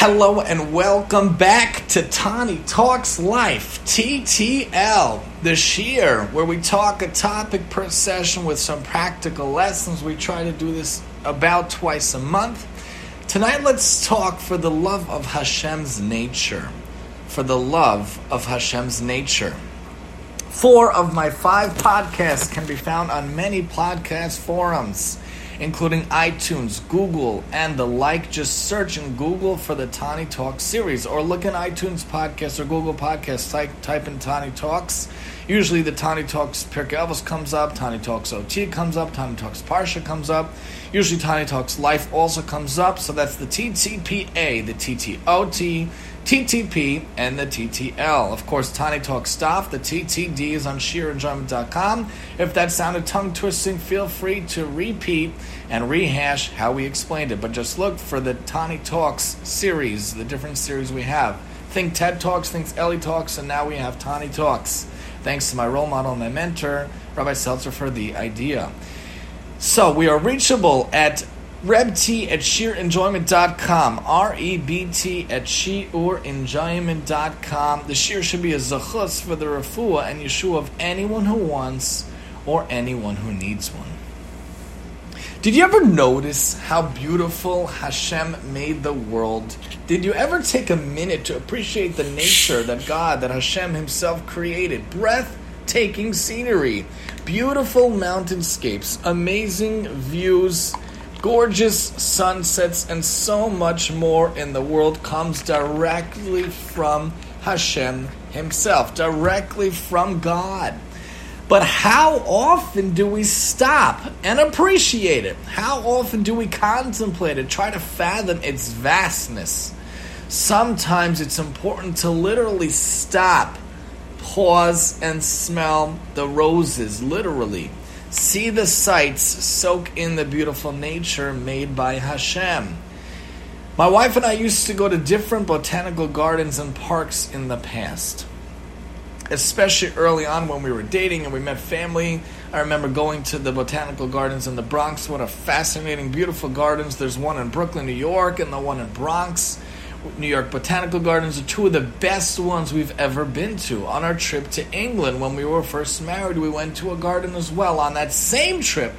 Hello and welcome back to Tani Talks Life, TTL, this year, where we talk a topic per session with some practical lessons. We try to do this about twice a month. Tonight, let's talk for the love of Hashem's nature. For the love of Hashem's nature. Four of my five podcasts can be found on many podcast forums including iTunes, Google, and the like. Just search in Google for the Tani Talk series or look in iTunes Podcast or Google Podcasts, type, type in Tani Talks. Usually the Tani Talks Pirkei Avos comes up, Tani Talks OT comes up, Tani Talks Parsha comes up. Usually Tani Talks Life also comes up, so that's the TTPA, the TTOT, TTP, and the TTL. Of course, Tani Talk Stuff, the TTD is on sheerenjoyment.com. If that sounded tongue twisting, feel free to repeat and rehash how we explained it. But just look for the Tani Talks series, the different series we have. Think TED Talks, think ELI Talks, and now we have Tani Talks. Thanks to my role model and my mentor, Rabbi Seltzer, for the idea. So we are reachable at rebt at sheerenjoyment.com. R E B T at sheerenjoyment.com. The sheer should be a zachus for the refuah and yeshua of anyone who wants or anyone who needs one. Did you ever notice how beautiful Hashem made the world? Did you ever take a minute to appreciate the nature that God, that Hashem Himself created? Breathtaking scenery, beautiful mountainscapes, amazing views gorgeous sunsets, and so much more in the world comes directly from Hashem Himself, directly from God. But how often do we stop and appreciate it? How often do we contemplate it, try to fathom its vastness? Sometimes it's important to literally stop, pause, and smell the roses, literally see the sights, soak in the beautiful nature made by Hashem. My wife and I used to go to different botanical gardens and parks in the past. Especially early on when we were dating and we met family. I remember going to the botanical gardens in the Bronx. What a fascinating, beautiful gardens. There's one in Brooklyn, New York, and the one in Bronx. New York Botanical Gardens are two of the best ones we've ever been to. On our trip to England, when we were first married, we went to a garden as well. On that same trip,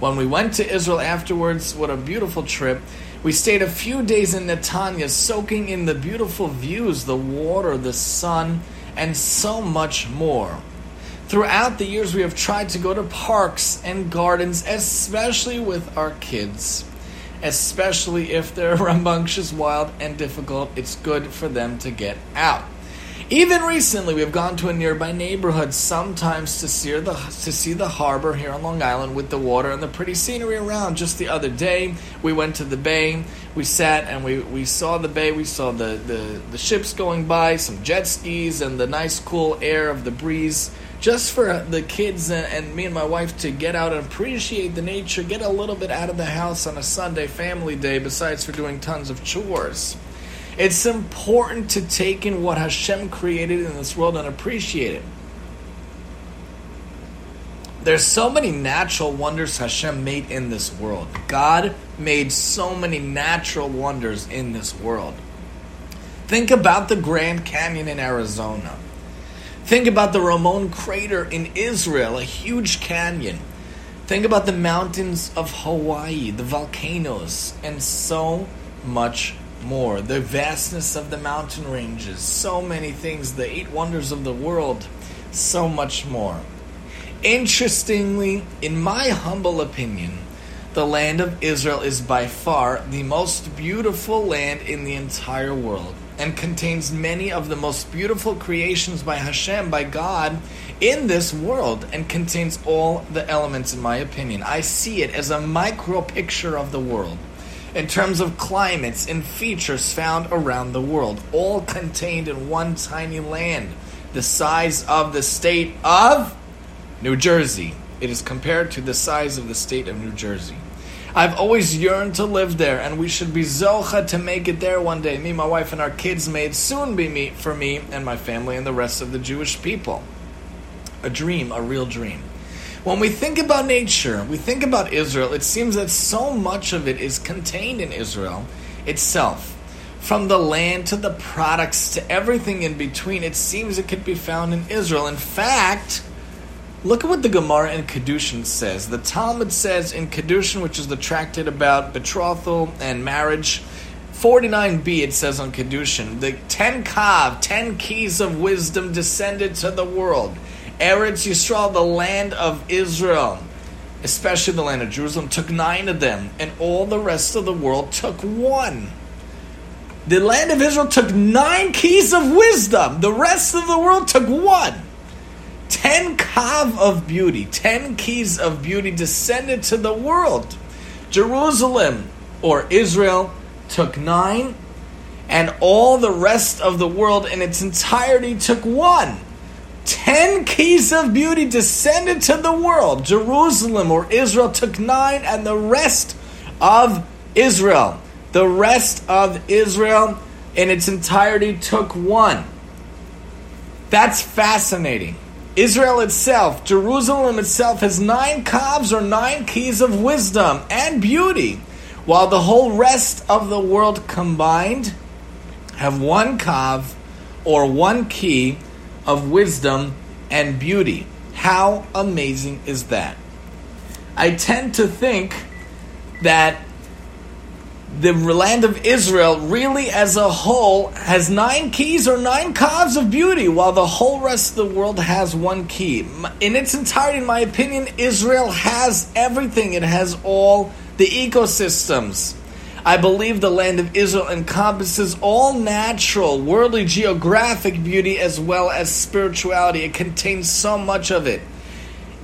when we went to Israel afterwards, what a beautiful trip. We stayed a few days in Netanya, soaking in the beautiful views, the water, the sun, and so much more. Throughout the years, we have tried to go to parks and gardens, especially with our kids especially if they're rambunctious, wild, and difficult. It's good for them to get out. Even recently, we've gone to a nearby neighborhood sometimes to see the to see the harbor here on Long Island with the water and the pretty scenery around. Just the other day, we went to the bay. We sat and we, we saw the bay. We saw the, the, the ships going by, some jet skis, and the nice cool air of the breeze just for the kids and, and, me and my wife to get out and appreciate the nature, get a little bit out of the house on a Sunday family day, besides for doing tons of chores. It's important to take in what Hashem created in this world and appreciate it. There's so many natural wonders Hashem made in this world. God made so many natural wonders in this world. Think about the Grand Canyon in Arizona. Think about the Ramon crater in Israel, a huge canyon. Think about the mountains of Hawaii, the volcanoes, and so much more. The vastness of the mountain ranges, so many things, the eight wonders of the world, so much more. Interestingly, in my humble opinion, the land of Israel is by far the most beautiful land in the entire world and contains many of the most beautiful creations by Hashem, by God, in this world, and contains all the elements, in my opinion. I see it as a micro picture of the world in terms of climates and features found around the world, all contained in one tiny land, the size of the state of New Jersey. It is compared to the size of the state of New Jersey. I've always yearned to live there, and we should be zocha to make it there one day. Me, my wife, and our kids may soon be me for me and my family and the rest of the Jewish people. A dream, a real dream. When we think about nature, we think about Israel, it seems that so much of it is contained in Israel itself. from the land to the products to everything in between. It seems it could be found in Israel. In fact, look at what the Gemara in Kedushin says. The Talmud says in Kedushin, which is the tractate about betrothal and marriage, 49b it says on Kedushin, the 10 kav, 10 keys of wisdom descended to the world. Eretz Yisrael, the land of Israel, especially the land of Jerusalem, took nine of them, and all the rest of the world took one. The land of Israel took nine keys of wisdom. The rest of the world took one. Ten kav of beauty, ten keys of beauty descended to the world. Jerusalem or Israel took nine, and all the rest of the world in its entirety took one. Ten keys of beauty descended to the world. Jerusalem or Israel took nine, and the rest of Israel the rest of Israel in its entirety took one. That's fascinating. Israel itself, Jerusalem itself, has nine kavs or nine keys of wisdom and beauty, while the whole rest of the world combined have one kav or one key of wisdom and beauty. How amazing is that? I tend to think that the land of Israel, really as a whole, has nine keys or nine kavs of beauty, while the whole rest of the world has one key. In its entirety, in my opinion, Israel has everything. It has all the ecosystems. I believe the land of Israel encompasses all natural, worldly, geographic beauty as well as spirituality. It contains so much of it.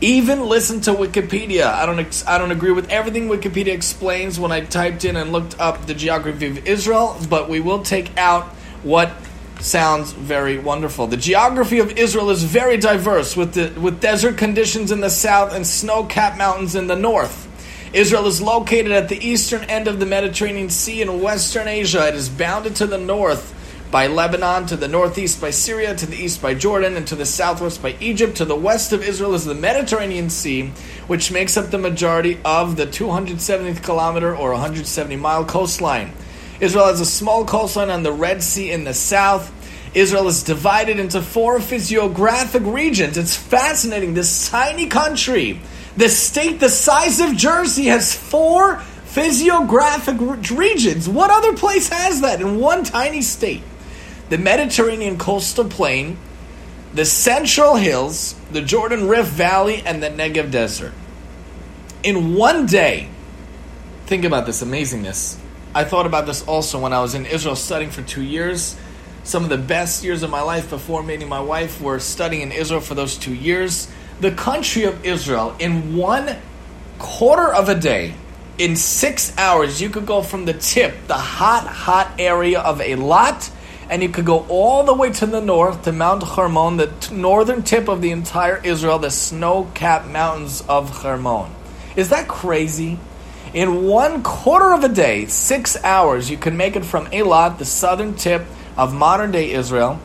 Even listen to Wikipedia. I don't I don't agree with everything Wikipedia explains when I typed in and looked up the geography of Israel, but we will take out what sounds very wonderful. The geography of Israel is very diverse with the, with desert conditions in the south and snow-capped mountains in the north. Israel is located at the eastern end of the Mediterranean Sea in western Asia. It is bounded to the north by Lebanon, to the northeast by Syria, to the east by Jordan, and to the southwest by Egypt. To the west of Israel is the Mediterranean Sea, which makes up the majority of the 270th kilometer or 170 mile coastline. Israel has a small coastline on the Red Sea in the south. Israel is divided into four physiographic regions. It's fascinating. This tiny country, this state the size of Jersey, has four physiographic regions. What other place has that in one tiny state? the Mediterranean coastal plain, the Central Hills, the Jordan Rift Valley, and the Negev Desert. In one day, think about this amazingness. I thought about this also when I was in Israel studying for two years. Some of the best years of my life before meeting my wife were studying in Israel for those two years. The country of Israel, in one quarter of a day, in six hours, you could go from the tip, the hot, hot area of Eilat, and you could go all the way to the north to Mount Hermon, the t- northern tip of the entire Israel, the snow capped mountains of Hermon. Is that crazy? In one quarter of a day, six hours, you can make it from Eilat, the southern tip of modern day Israel.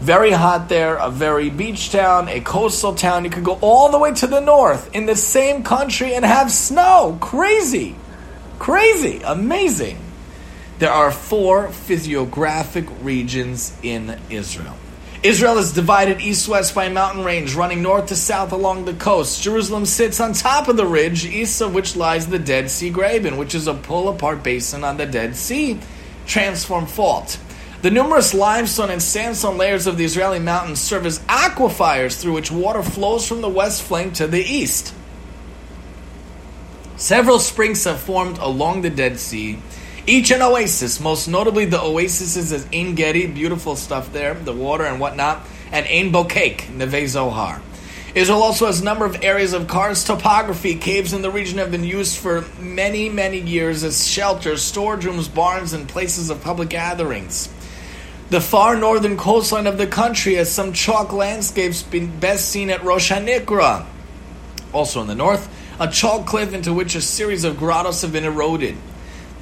Very hot there, a very beach town, a coastal town. You could go all the way to the north in the same country and have snow. Crazy. Crazy. Amazing. There are four physiographic regions in Israel. Israel is divided east west by a mountain range running north to south along the coast. Jerusalem sits on top of the ridge, east of which lies the Dead Sea Graben, which is a pull apart basin on the Dead Sea transform fault. The numerous limestone and sandstone layers of the Israeli mountains serve as aquifers through which water flows from the west flank to the east. Several springs have formed along the Dead Sea each an oasis, most notably the oases is Ein Gedi, beautiful stuff there, the water and whatnot, and Ein Bokek, Neve Zohar. Israel also has a number of areas of karst topography. Caves in the region have been used for many, many years as shelters, storage rooms, barns, and places of public gatherings. The far northern coastline of the country has some chalk landscapes been best seen at Rosh HaNikra. Also in the north, a chalk cliff into which a series of grottos have been eroded.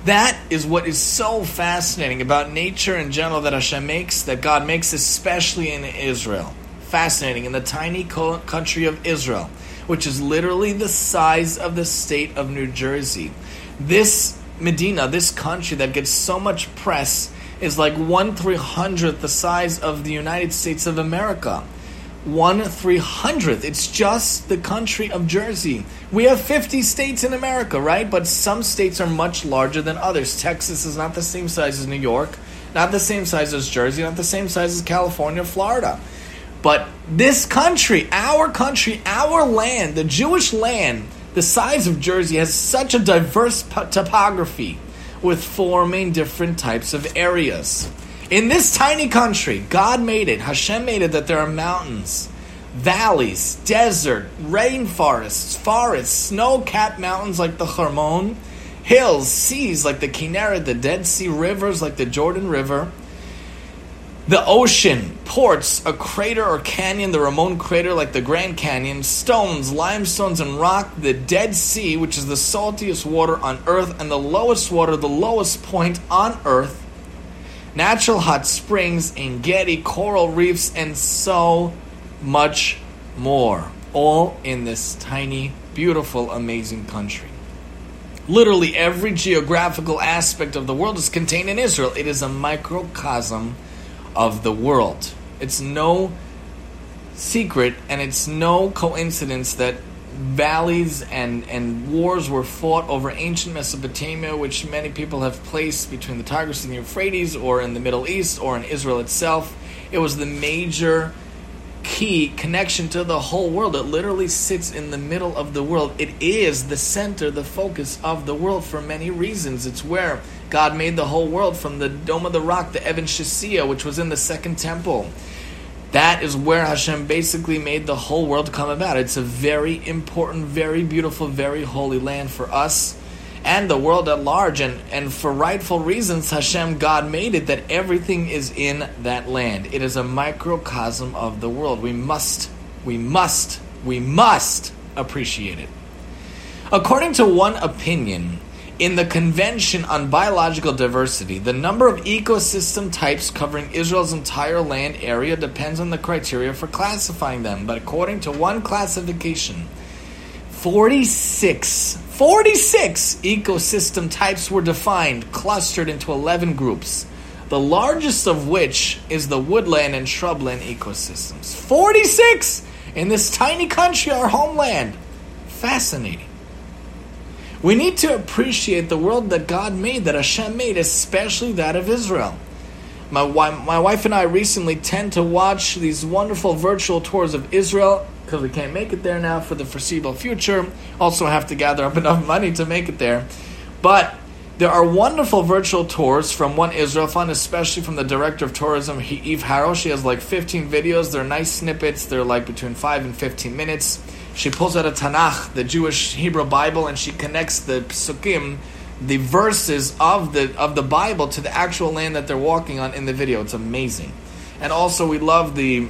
That is what is so fascinating about nature in general that Hashem makes, that God makes, especially in Israel. Fascinating. In the tiny country of Israel, which is literally the size of the state of New Jersey. This Medina, this country that gets so much press, is like one three hundredth the size of the United States of America. One three hundredth. It's just the country of Jersey. We have 50 states in America, right? But some states are much larger than others. Texas is not the same size as New York, not the same size as Jersey, not the same size as California, Florida. But this country, our country, our land, the Jewish land, the size of Jersey has such a diverse topography with four main different types of areas. In this tiny country, God made it, Hashem made it that there are mountains, valleys, desert, rainforests, forests, snow capped mountains like the Hermon, hills, seas like the Kinneret, the Dead Sea, rivers like the Jordan River the ocean, ports, a crater or canyon, the Ramon crater like the Grand Canyon, stones, limestones, and rock, the Dead Sea, which is the saltiest water on earth, and the lowest water, the lowest point on earth, natural hot springs, Engedi, coral reefs, and so much more. All in this tiny, beautiful, amazing country. Literally every geographical aspect of the world is contained in Israel. It is a microcosm of the world. It's no secret and it's no coincidence that valleys and, and wars were fought over ancient Mesopotamia, which many people have placed between the Tigris and the Euphrates, or in the Middle East, or in Israel itself. It was the major key connection to the whole world. It literally sits in the middle of the world. It is the center, the focus of the world for many reasons. It's where God made the whole world from the Dome of the Rock, the Even Shesiya, which was in the Second Temple. That is where Hashem basically made the whole world come about. It's a very important, very beautiful, very holy land for us and the world at large. And, and for rightful reasons, Hashem, God made it that everything is in that land. It is a microcosm of the world. We must, we must, we must appreciate it. According to one opinion, in the Convention on Biological Diversity, the number of ecosystem types covering Israel's entire land area depends on the criteria for classifying them. But according to one classification, 46, 46 ecosystem types were defined, clustered into 11 groups, the largest of which is the woodland and shrubland ecosystems. 46 in this tiny country, our homeland. Fascinating. We need to appreciate the world that God made, that Hashem made, especially that of Israel. My, my wife and I recently tend to watch these wonderful virtual tours of Israel because we can't make it there now for the foreseeable future. Also, have to gather up enough money to make it there. But there are wonderful virtual tours from One Israel Fund, especially from the director of tourism, Eve Harrow. She has like 15 videos. They're nice snippets. They're like between 5 and 15 minutes she pulls out a Tanakh, the Jewish Hebrew Bible, and she connects the psukim, the verses of the of the Bible, to the actual land that they're walking on in the video. It's amazing. And also, we love the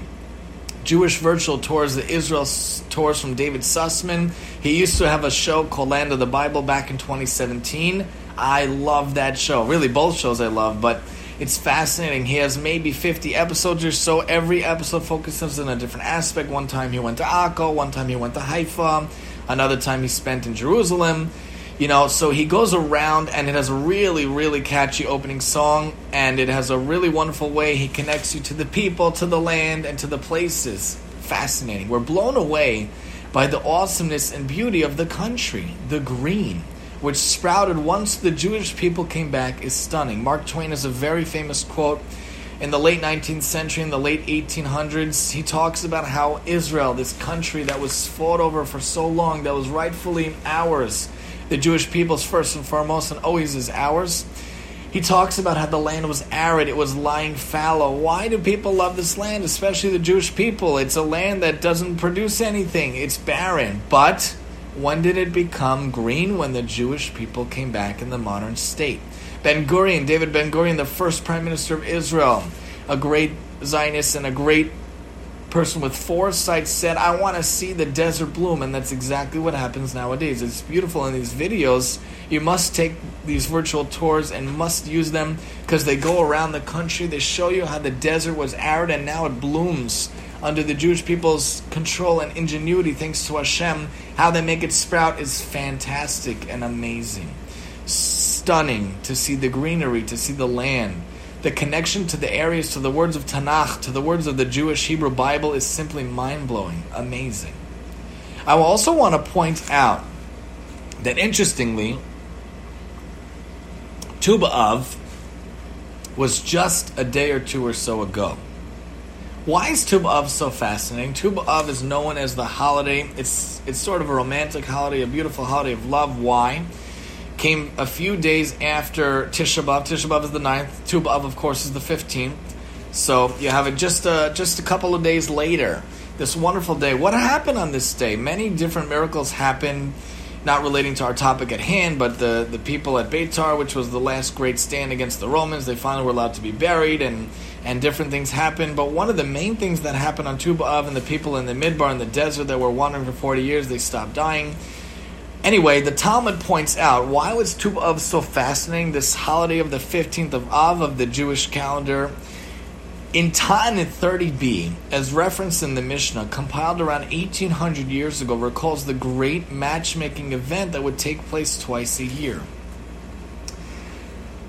Jewish virtual tours, the Israel tours from David Sussman. He used to have a show called Land of the Bible back in 2017. I love that show. Really, both shows I love, but it's fascinating. He has maybe 50 episodes or so. Every episode focuses on a different aspect. One time he went to Akko, one time he went to Haifa, another time he spent in Jerusalem. You know, so he goes around and it has a really, really catchy opening song and it has a really wonderful way he connects you to the people, to the land, and to the places. Fascinating. We're blown away by the awesomeness and beauty of the country, the green which sprouted once the Jewish people came back, is stunning. Mark Twain has a very famous quote in the late 19th century, in the late 1800s. He talks about how Israel, this country that was fought over for so long, that was rightfully ours, the Jewish people's first and foremost, and always is ours. He talks about how the land was arid, it was lying fallow. Why do people love this land, especially the Jewish people? It's a land that doesn't produce anything, it's barren. But when did it become green? When the Jewish people came back in the modern state. Ben Gurion, David Ben Gurion, the first prime minister of Israel, a great Zionist and a great person with foresight, said, I want to see the desert bloom. And that's exactly what happens nowadays. It's beautiful in these videos. You must take these virtual tours and must use them because they go around the country. They show you how the desert was arid and now it blooms under the Jewish people's control and ingenuity, thanks to Hashem, how they make it sprout is fantastic and amazing. stunning to see the greenery, to see the land. The connection to the areas, to the words of Tanakh, to the words of the Jewish Hebrew Bible is simply mind blowing, amazing. I also want to point out that interestingly, Tu B'Av was just a day or two or so ago. Why is Tu B'Av so fascinating? Tu B'Av is known as the holiday. It's it's sort of a romantic holiday, a beautiful holiday of love. Why? Came a few days after Tisha B'Av. Tisha B'Av is the 9th. Tu B'Av, of course, is the 15th. So you have it just uh, just a couple of days later. This wonderful day. What happened on this day? Many different miracles happened not relating to our topic at hand, but the, the people at Beitar, which was the last great stand against the Romans, they finally were allowed to be buried, and, and different things happened. But one of the main things that happened on Tu B'Av and the people in the Midbar in the desert that were wandering for 40 years, they stopped dying. Anyway, the Talmud points out why was Tu B'Av so fascinating, this holiday of the 15th of Av of the Jewish calendar in Ta'anit 30b, as referenced in the Mishnah, compiled around 1800 years ago, recalls the great matchmaking event that would take place twice a year.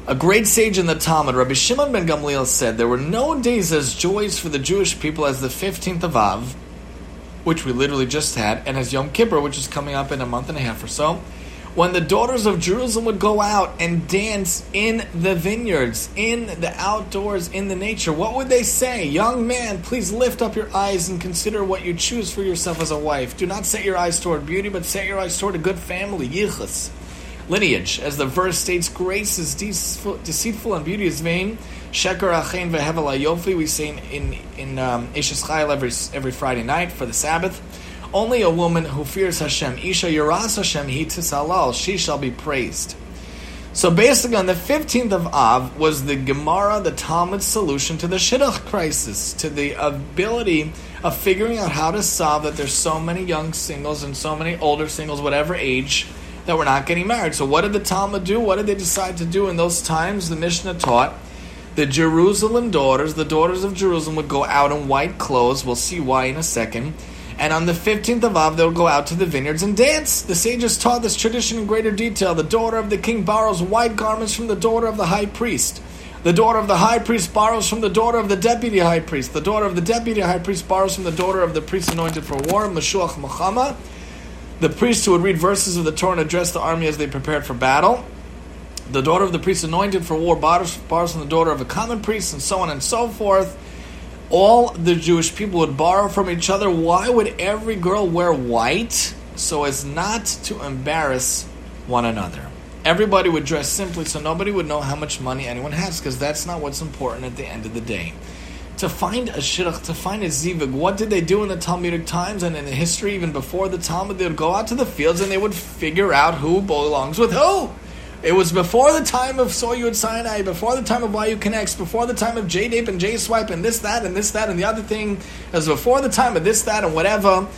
A great sage in the Talmud, Rabbi Shimon ben Gamliel said, There were no days as joyous for the Jewish people as the 15th of Av, which we literally just had, and as Yom Kippur, which is coming up in a month and a half or so when the daughters of Jerusalem would go out and dance in the vineyards, in the outdoors, in the nature, what would they say? Young man, please lift up your eyes and consider what you choose for yourself as a wife. Do not set your eyes toward beauty, but set your eyes toward a good family, yichus. Lineage, as the verse states, grace is deceitful and beauty is vain. Sheker achein vehevel yofi. We say in in, in um, every every Friday night for the Sabbath. Only a woman who fears Hashem, Isha Yeras Hashem, he tisalal, she shall be praised. So basically, on the 15th of Av was the Gemara, the Talmud solution to the Shidduch crisis, to the ability of figuring out how to solve that there's so many young singles and so many older singles, whatever age, that we're not getting married. So what did the Talmud do? What did they decide to do in those times? The Mishnah taught the Jerusalem daughters, the daughters of Jerusalem, would go out in white clothes. We'll see why in a second and on the 15th of Av, they'll go out to the vineyards and dance. The sages taught this tradition in greater detail. The daughter of the king borrows white garments from the daughter of the high priest. The daughter of the high priest borrows from the daughter of the deputy high priest. The daughter of the deputy high priest borrows from the daughter of the priest anointed for war, Mashuach Milchamah. The priest who would read verses of the Torah and address the army as they prepared for battle. The daughter of the priest anointed for war borrows, borrows from the daughter of a common priest, and so on and so forth all the Jewish people would borrow from each other. Why would every girl wear white? So as not to embarrass one another. Everybody would dress simply so nobody would know how much money anyone has because that's not what's important at the end of the day. To find a shidduch, to find a zivug, what did they do in the Talmudic times and in the history even before the Talmud? They would go out to the fields and they would figure out who belongs with who. It was before the time of Soyud Sinai, before the time of YU Connects, before the time of JDate and JSwipe and this, that, and this, that, and the other thing. It was before the time of this, that, and whatever.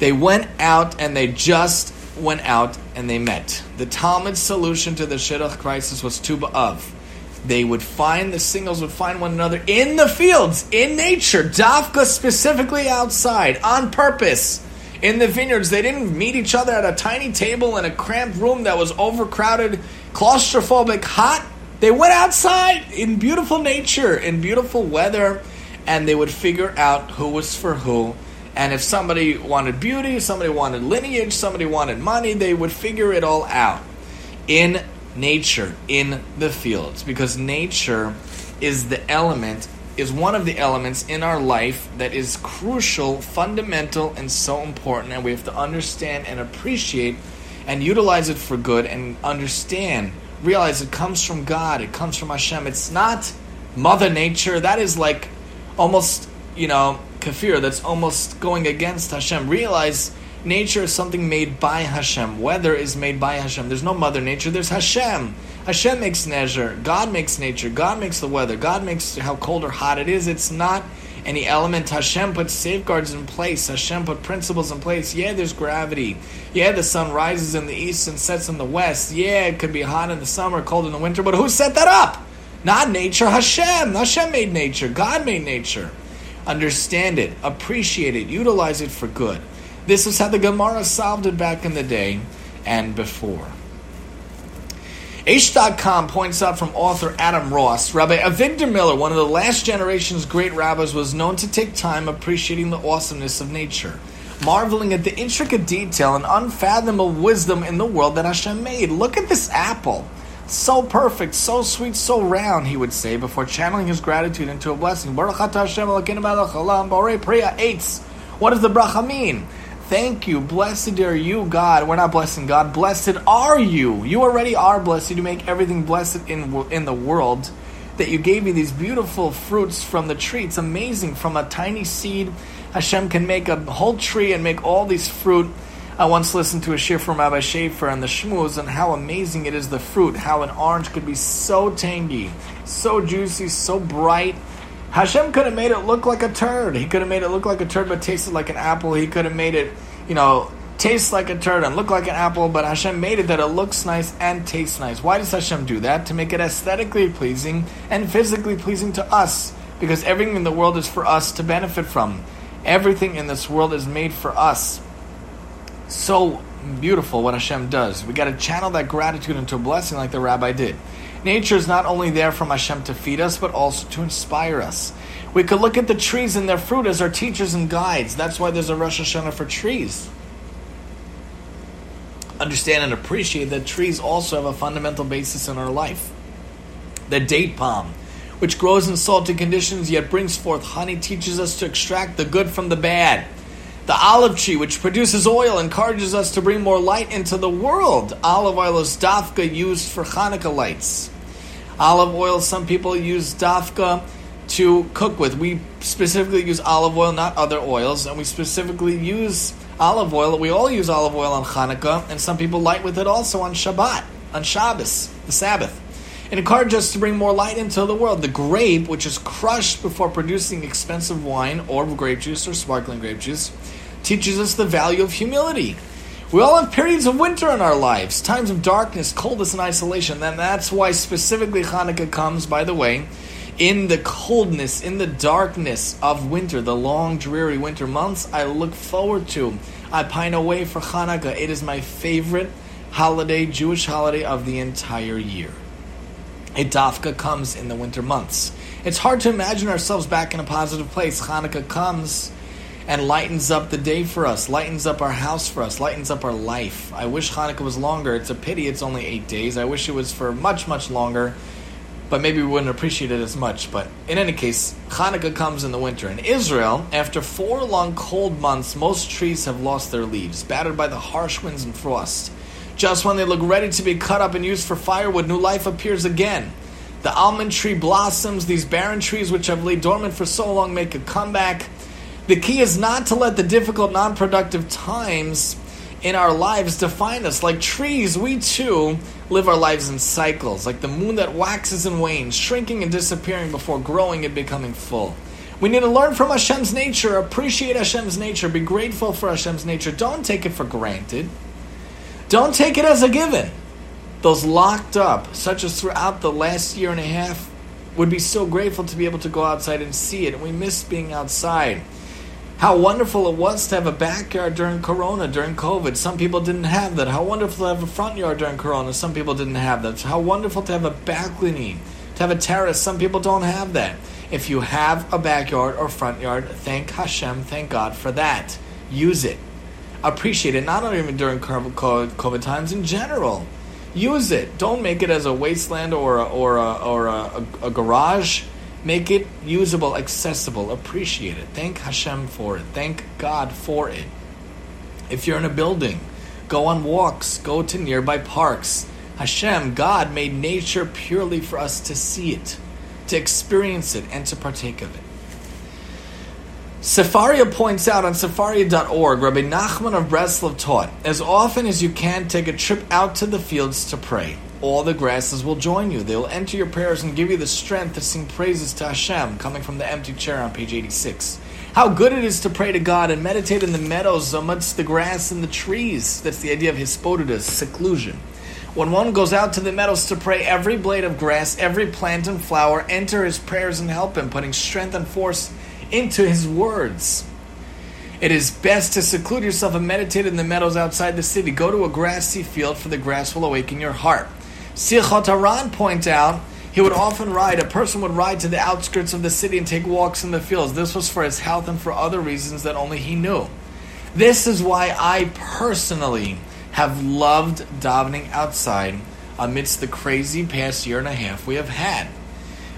They went out and they just went out and they met. The Talmud's solution to the Shidduch crisis was Tu B'Av. They would find, the singles would find one another in the fields, in nature, Dafka specifically outside, on purpose in the vineyards. They didn't meet each other at a tiny table in a cramped room that was overcrowded, claustrophobic, hot. They went outside in beautiful nature, in beautiful weather, and they would figure out who was for who. And if somebody wanted beauty, somebody wanted lineage, somebody wanted money, they would figure it all out in nature, in the fields, because nature is the element is one of the elements in our life that is crucial, fundamental, and so important, and we have to understand and appreciate and utilize it for good and understand, realize it comes from God, it comes from Hashem. It's not Mother Nature. That is like almost, you know, kafir, that's almost going against Hashem. Realize nature is something made by Hashem. Weather is made by Hashem. There's no Mother Nature, there's Hashem. Hashem makes nature. God makes nature. God makes the weather. God makes how cold or hot it is. It's not any element. Hashem put safeguards in place. Hashem put principles in place. Yeah, there's gravity. Yeah, the sun rises in the east and sets in the west. Yeah, it could be hot in the summer, cold in the winter, but who set that up? Not nature, Hashem. Hashem made nature. God made nature. Understand it, appreciate it, utilize it for good. This is how the Gemara solved it back in the day and before. Aish.com points out from author Adam Ross Rabbi Avigdor Miller, one of the last generation's great rabbis, was known to take time appreciating the awesomeness of nature, marveling at the intricate detail and unfathomable wisdom in the world that Hashem made. Look at this apple. So perfect, so sweet, so round, he would say before channeling his gratitude into a blessing. What does the bracha mean? Thank you. Blessed are you, God. We're not blessing God. Blessed are you. You already are blessed. You make everything blessed in, in the world. That you gave me these beautiful fruits from the tree. It's amazing. From a tiny seed, Hashem can make a whole tree and make all these fruit. I once listened to a shir from Rabbi Shafier and the Shmuz and how amazing it is the fruit. How an orange could be so tangy, so juicy, so bright Hashem could have made it look like a turd. He could have made it look like a turd but tasted like an apple. He could have made it, you know, taste like a turd and look like an apple, but Hashem made it that it looks nice and tastes nice. Why does Hashem do that? To make it aesthetically pleasing and physically pleasing to us. Because everything in the world is for us to benefit from. Everything in this world is made for us. So beautiful what Hashem does. We got to channel that gratitude into a blessing like the rabbi did. Nature is not only there from Hashem to feed us, but also to inspire us. We could look at the trees and their fruit as our teachers and guides. That's why there's a Rosh Hashanah for trees. Understand and appreciate that trees also have a fundamental basis in our life. The date palm, which grows in salty conditions yet brings forth honey, teaches us to extract the good from the bad. The olive tree, which produces oil, encourages us to bring more light into the world. Olive oil is dafka used for Hanukkah lights. Olive oil, some people use dafka to cook with. We specifically use olive oil, not other oils, and we specifically use olive oil. We all use olive oil on Hanukkah, and some people light with it also on Shabbat, on Shabbos, the Sabbath. It encourages us to bring more light into the world. The grape, which is crushed before producing expensive wine or grape juice or sparkling grape juice, teaches us the value of humility. We all have periods of winter in our lives, times of darkness, coldness, and isolation. And that's why specifically Hanukkah comes, by the way, in the coldness, in the darkness of winter, the long, dreary winter months. I look forward to. I pine away for Hanukkah. It is my favorite holiday, Jewish holiday of the entire year. A comes in the winter months. It's hard to imagine ourselves back in a positive place. Hanukkah comes and lightens up the day for us, lightens up our house for us, lightens up our life. I wish Hanukkah was longer. It's a pity it's only eight days. I wish it was for much, much longer, but maybe we wouldn't appreciate it as much. But in any case, Hanukkah comes in the winter. In Israel, after four long cold months, most trees have lost their leaves, battered by the harsh winds and frost. Just when they look ready to be cut up and used for firewood, new life appears again. The almond tree blossoms, these barren trees which have laid dormant for so long make a comeback. The key is not to let the difficult, non productive times in our lives define us. Like trees, we too live our lives in cycles, like the moon that waxes and wanes, shrinking and disappearing before growing and becoming full. We need to learn from Hashem's nature, appreciate Hashem's nature, be grateful for Hashem's nature. Don't take it for granted. Don't take it as a given. Those locked up, such as throughout the last year and a half, would be so grateful to be able to go outside and see it. And we miss being outside how wonderful it was to have a backyard during Corona, during COVID. Some people didn't have that. How wonderful to have a front yard during Corona. Some people didn't have that. How wonderful to have a balcony, to have a terrace. Some people don't have that. If you have a backyard or front yard, thank Hashem, thank God for that. Use it. Appreciate it, not only during COVID times, in general. Use it. Don't make it as a wasteland or a, or a, or a, a, a garage Make it usable, accessible, appreciate it. Thank Hashem for it. Thank God for it. If you're in a building, go on walks, go to nearby parks. Hashem, God, made nature purely for us to see it, to experience it, and to partake of it. Sefaria points out on sefaria.org, Rabbi Nachman of Breslov taught, as often as you can, take a trip out to the fields to pray all the grasses will join you. They will enter your prayers and give you the strength to sing praises to Hashem, coming from the empty chair on page 86. How good it is to pray to God and meditate in the meadows amidst the grass and the trees. That's the idea of hisbodedus, seclusion. When one goes out to the meadows to pray, every blade of grass, every plant and flower enter his prayers and help him, putting strength and force into his words. It is best to seclude yourself and meditate in the meadows outside the city. Go to a grassy field, for the grass will awaken your heart. Sichot Haran point out he would often ride, a person would ride to the outskirts of the city and take walks in the fields. This was for his health and for other reasons that only he knew. This is why I personally have loved davening outside amidst the crazy past year and a half we have had.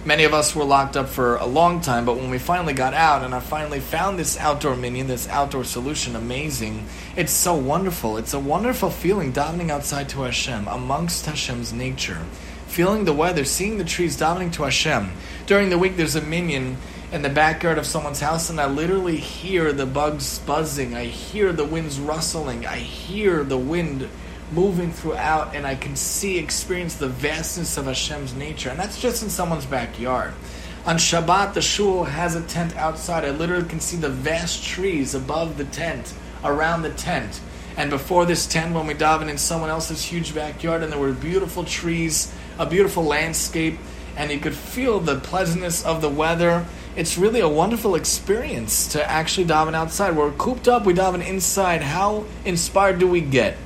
Many of us were locked up for a long time, but when we finally got out and I finally found this outdoor minyan, this outdoor solution, amazing, it's so wonderful. It's a wonderful feeling davening outside to Hashem, amongst Hashem's nature feeling the weather, seeing the trees, davening to Hashem. During the week, there's a minyan in the backyard of someone's house, and I literally hear the bugs buzzing. I hear the winds rustling. I hear the wind moving throughout, and I can see, experience the vastness of Hashem's nature. And that's just in someone's backyard. On Shabbat, the shul has a tent outside. I literally can see the vast trees above the tent, around the tent. And before this tent, when we daven in someone else's huge backyard, and there were beautiful trees a beautiful landscape, and you could feel the pleasantness of the weather. It's really a wonderful experience to actually daven outside. We're cooped up, we daven inside. How inspired do we get?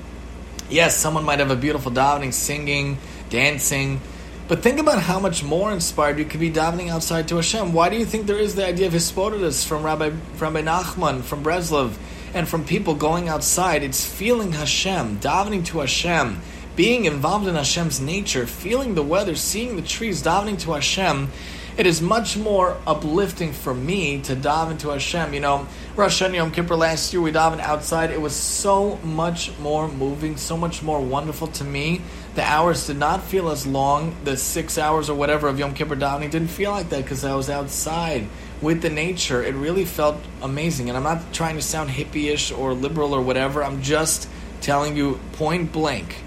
Yes, someone might have a beautiful davening, singing, dancing, but think about how much more inspired you could be davening outside to Hashem. Why do you think there is the idea of Hisbodedus from Rabbi, from Rabbi Nachman, from Breslov, and from people going outside? It's feeling Hashem, davening to Hashem, being involved in Hashem's nature, feeling the weather, seeing the trees, davening to Hashem, it is much more uplifting for me to dive into Hashem. You know, Rosh Hashanah Yom Kippur last year, we davened outside. It was so much more moving, so much more wonderful to me. The hours did not feel as long. The six hours or whatever of Yom Kippur davening didn't feel like that because I was outside with the nature. It really felt amazing. And I'm not trying to sound hippie-ish or liberal or whatever. I'm just telling you point blank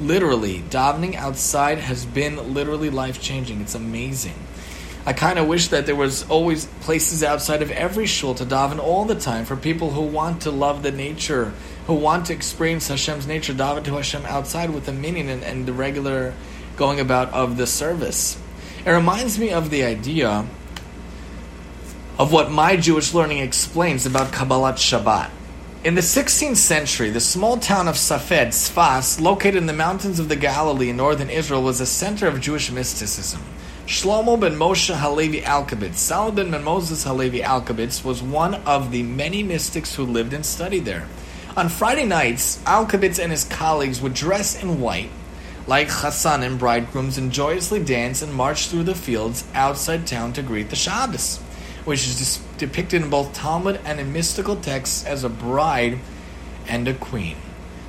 literally, davening outside has been literally life changing. It's amazing. I kind of wish that there was always places outside of every shul to daven all the time for people who want to love the nature, who want to experience Hashem's nature, daven to Hashem outside with the minyan and, and the regular going about of the service. It reminds me of the idea of what my Jewish learning explains about Kabbalat Shabbat. In the 16th century, the small town of Safed, Sfas, located in the mountains of the Galilee in northern Israel, was a center of Jewish mysticism. Shlomo ben Moshe Halevi Alkabetz, Solomon ben Moses Halevi Alkabetz, was one of the many mystics who lived and studied there. On Friday nights, Alkabetz and his colleagues would dress in white, like Hassan and bridegrooms, and joyously dance and march through the fields outside town to greet the Shabbos which is depicted in both Talmud and in mystical texts as a bride and a queen.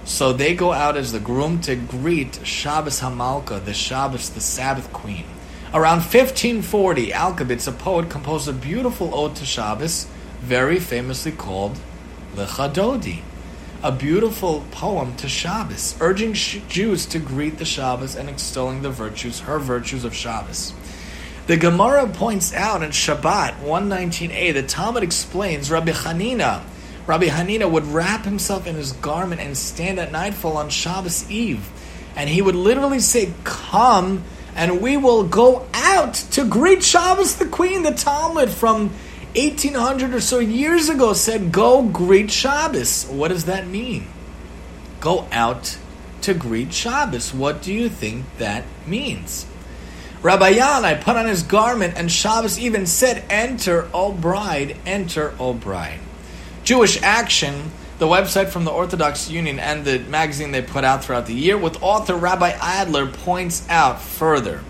So they go out as the groom to greet Shabbos Hamalka, the Shabbos, the Sabbath queen. Around 1540, Alkabetz, a poet, composed a beautiful ode to Shabbos, very famously called Lecha Dodi, a beautiful poem to Shabbos, urging Jews to greet the Shabbos and extolling the virtues, her virtues of Shabbos. The Gemara points out in Shabbat 119a, the Talmud explains Rabbi Hanina. Rabbi Hanina would wrap himself in his garment and stand at nightfall on Shabbos Eve. And he would literally say, Come and we will go out to greet Shabbos the Queen. The Talmud from 1800 or so years ago said, Go greet Shabbos. What does that mean? Go out to greet Shabbos. What do you think that means? Rabbi Yanai put on his garment, and Shabbos even said, Enter, O bride, enter, O bride. Jewish Action, the website from the Orthodox Union and the magazine they put out throughout the year, with author Rabbi Adler, points out further.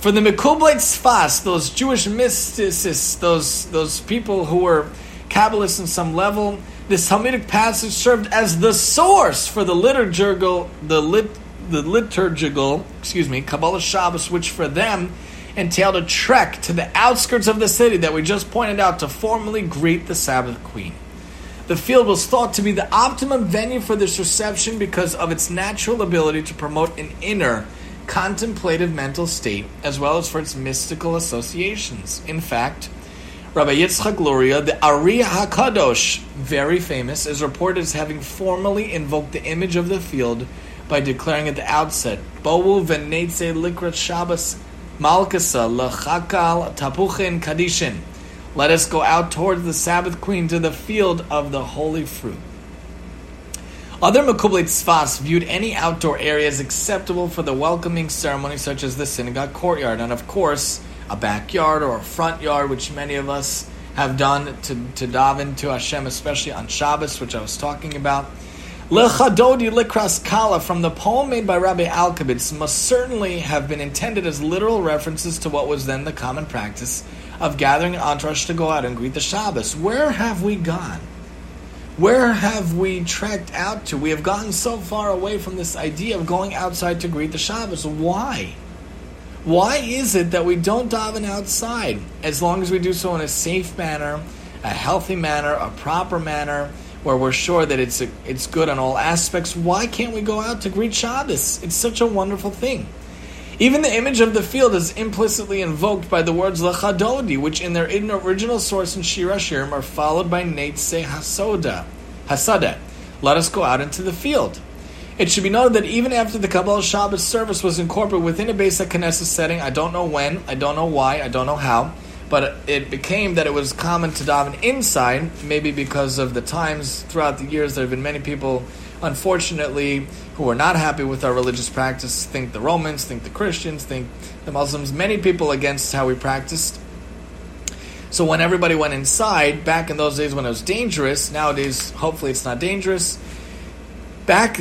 For the Mekublet Sfas, those Jewish mysticists, those, those people who were Kabbalists in some level, this Talmudic passage served as the source for the liturgical, the lit, the liturgical, excuse me, Kabbalas Shabbos, which for them entailed a trek to the outskirts of the city that we just pointed out to formally greet the Sabbath Queen. The field was thought to be the optimum venue for this reception because of its natural ability to promote an inner, contemplative mental state, as well as for its mystical associations. In fact, Rabbi Yitzchak Luria, the Ari HaKadosh, very famous, is reported as having formally invoked the image of the field by declaring at the outset, Bowu v'netze likrat Shabbos malkasa lechakal tapuchin kadishin. Let us go out towards the Sabbath Queen to the field of the holy fruit. Other Makubli Tzfas viewed any outdoor area as acceptable for the welcoming ceremony, such as the synagogue courtyard, and of course, a backyard or a front yard, which many of us have done to, to daven to Hashem, especially on Shabbos, which I was talking about. Lechadodi Likras Kala from the poem made by Rabbi Alkabetz must certainly have been intended as literal references to what was then the common practice of gathering an entourage to go out and greet the Shabbos. Where have we gone? Where have we trekked out to? We have gotten so far away from this idea of going outside to greet the Shabbos. Why? Why is it that we don't daven outside as long as we do so in a safe manner, a healthy manner, a proper manner, where we're sure that it's a, it's good on all aspects? Why can't we go out to greet Shabbos? It's such a wonderful thing. Even the image of the field is implicitly invoked by the words lechadodi, which in their original source in Shir Hashirim are followed by Neitse Hasoda, Hasada. Let us go out into the field. It should be noted that even after the Kabbalas Shabbos service was incorporated within a Beis Knesset setting, I don't know when, I don't know why, I don't know how, but it became that it was common to daven inside, maybe because of the times throughout the years there have been many people unfortunately, who are not happy with our religious practice, think the Romans, think the Christians, think the Muslims, many people against how we practiced. So when everybody went inside, back in those days when it was dangerous, nowadays hopefully it's not dangerous. Back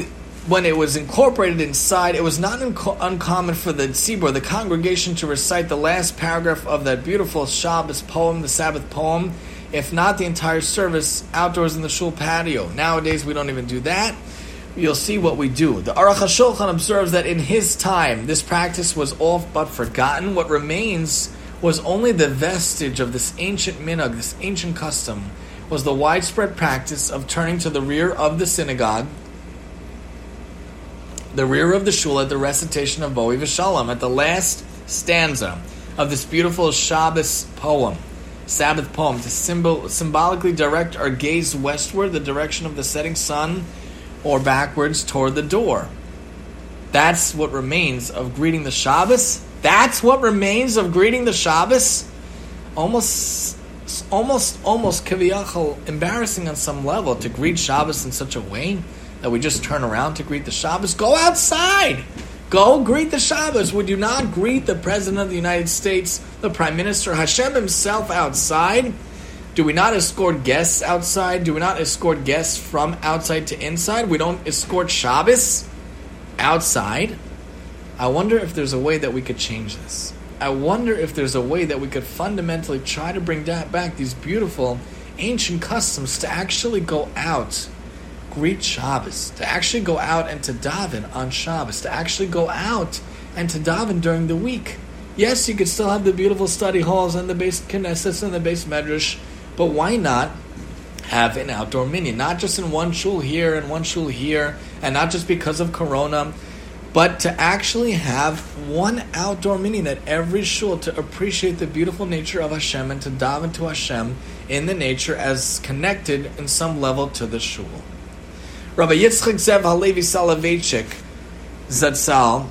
when it was incorporated inside, it was not unco- uncommon for the tzibur, the congregation, to recite the last paragraph of that beautiful Shabbos poem, the Sabbath poem, if not the entire service, outdoors in the shul patio. Nowadays, we don't even do that. You'll see what we do. The Aruch HaShulchan observes that in his time, this practice was all but forgotten. What remains was only the vestige of this ancient minhag, this ancient custom, was the widespread practice of turning to the rear of the synagogue, the rear of the shul at the recitation of Bo'i V'Shalom, at the last stanza of this beautiful Shabbos poem. Sabbath poem to symbol, symbolically direct our gaze westward, the direction of the setting sun, or backwards toward the door. That's what remains of greeting the Shabbos. That's what remains of greeting the Shabbos. Almost, almost, almost kaviyachal, embarrassing on some level to greet Shabbos in such a way that we just turn around to greet the Shabbos. Go outside. Go greet the Shabbos. Would you not greet the President of the United States, the Prime Minister, Hashem himself outside? Do we not escort guests outside? Do we not escort guests from outside to inside? We don't escort Shabbos outside? I wonder if there's a way that we could change this. I wonder if there's a way that we could fundamentally try to bring back these beautiful ancient customs to actually go out greet Shabbos, to actually go out and to daven on Shabbos, to actually go out and to daven during the week. Yes, you could still have the beautiful study halls and the Beis Knesset and the Beis Medrash, but why not have an outdoor minyan? Not just in one shul here and one shul here, and not just because of Corona, but to actually have one outdoor minyan at every shul to appreciate the beautiful nature of Hashem and to daven to Hashem in the nature as connected in some level to the shul. Rabbi Yitzchak Zev Halevi Soloveitchik Zatzal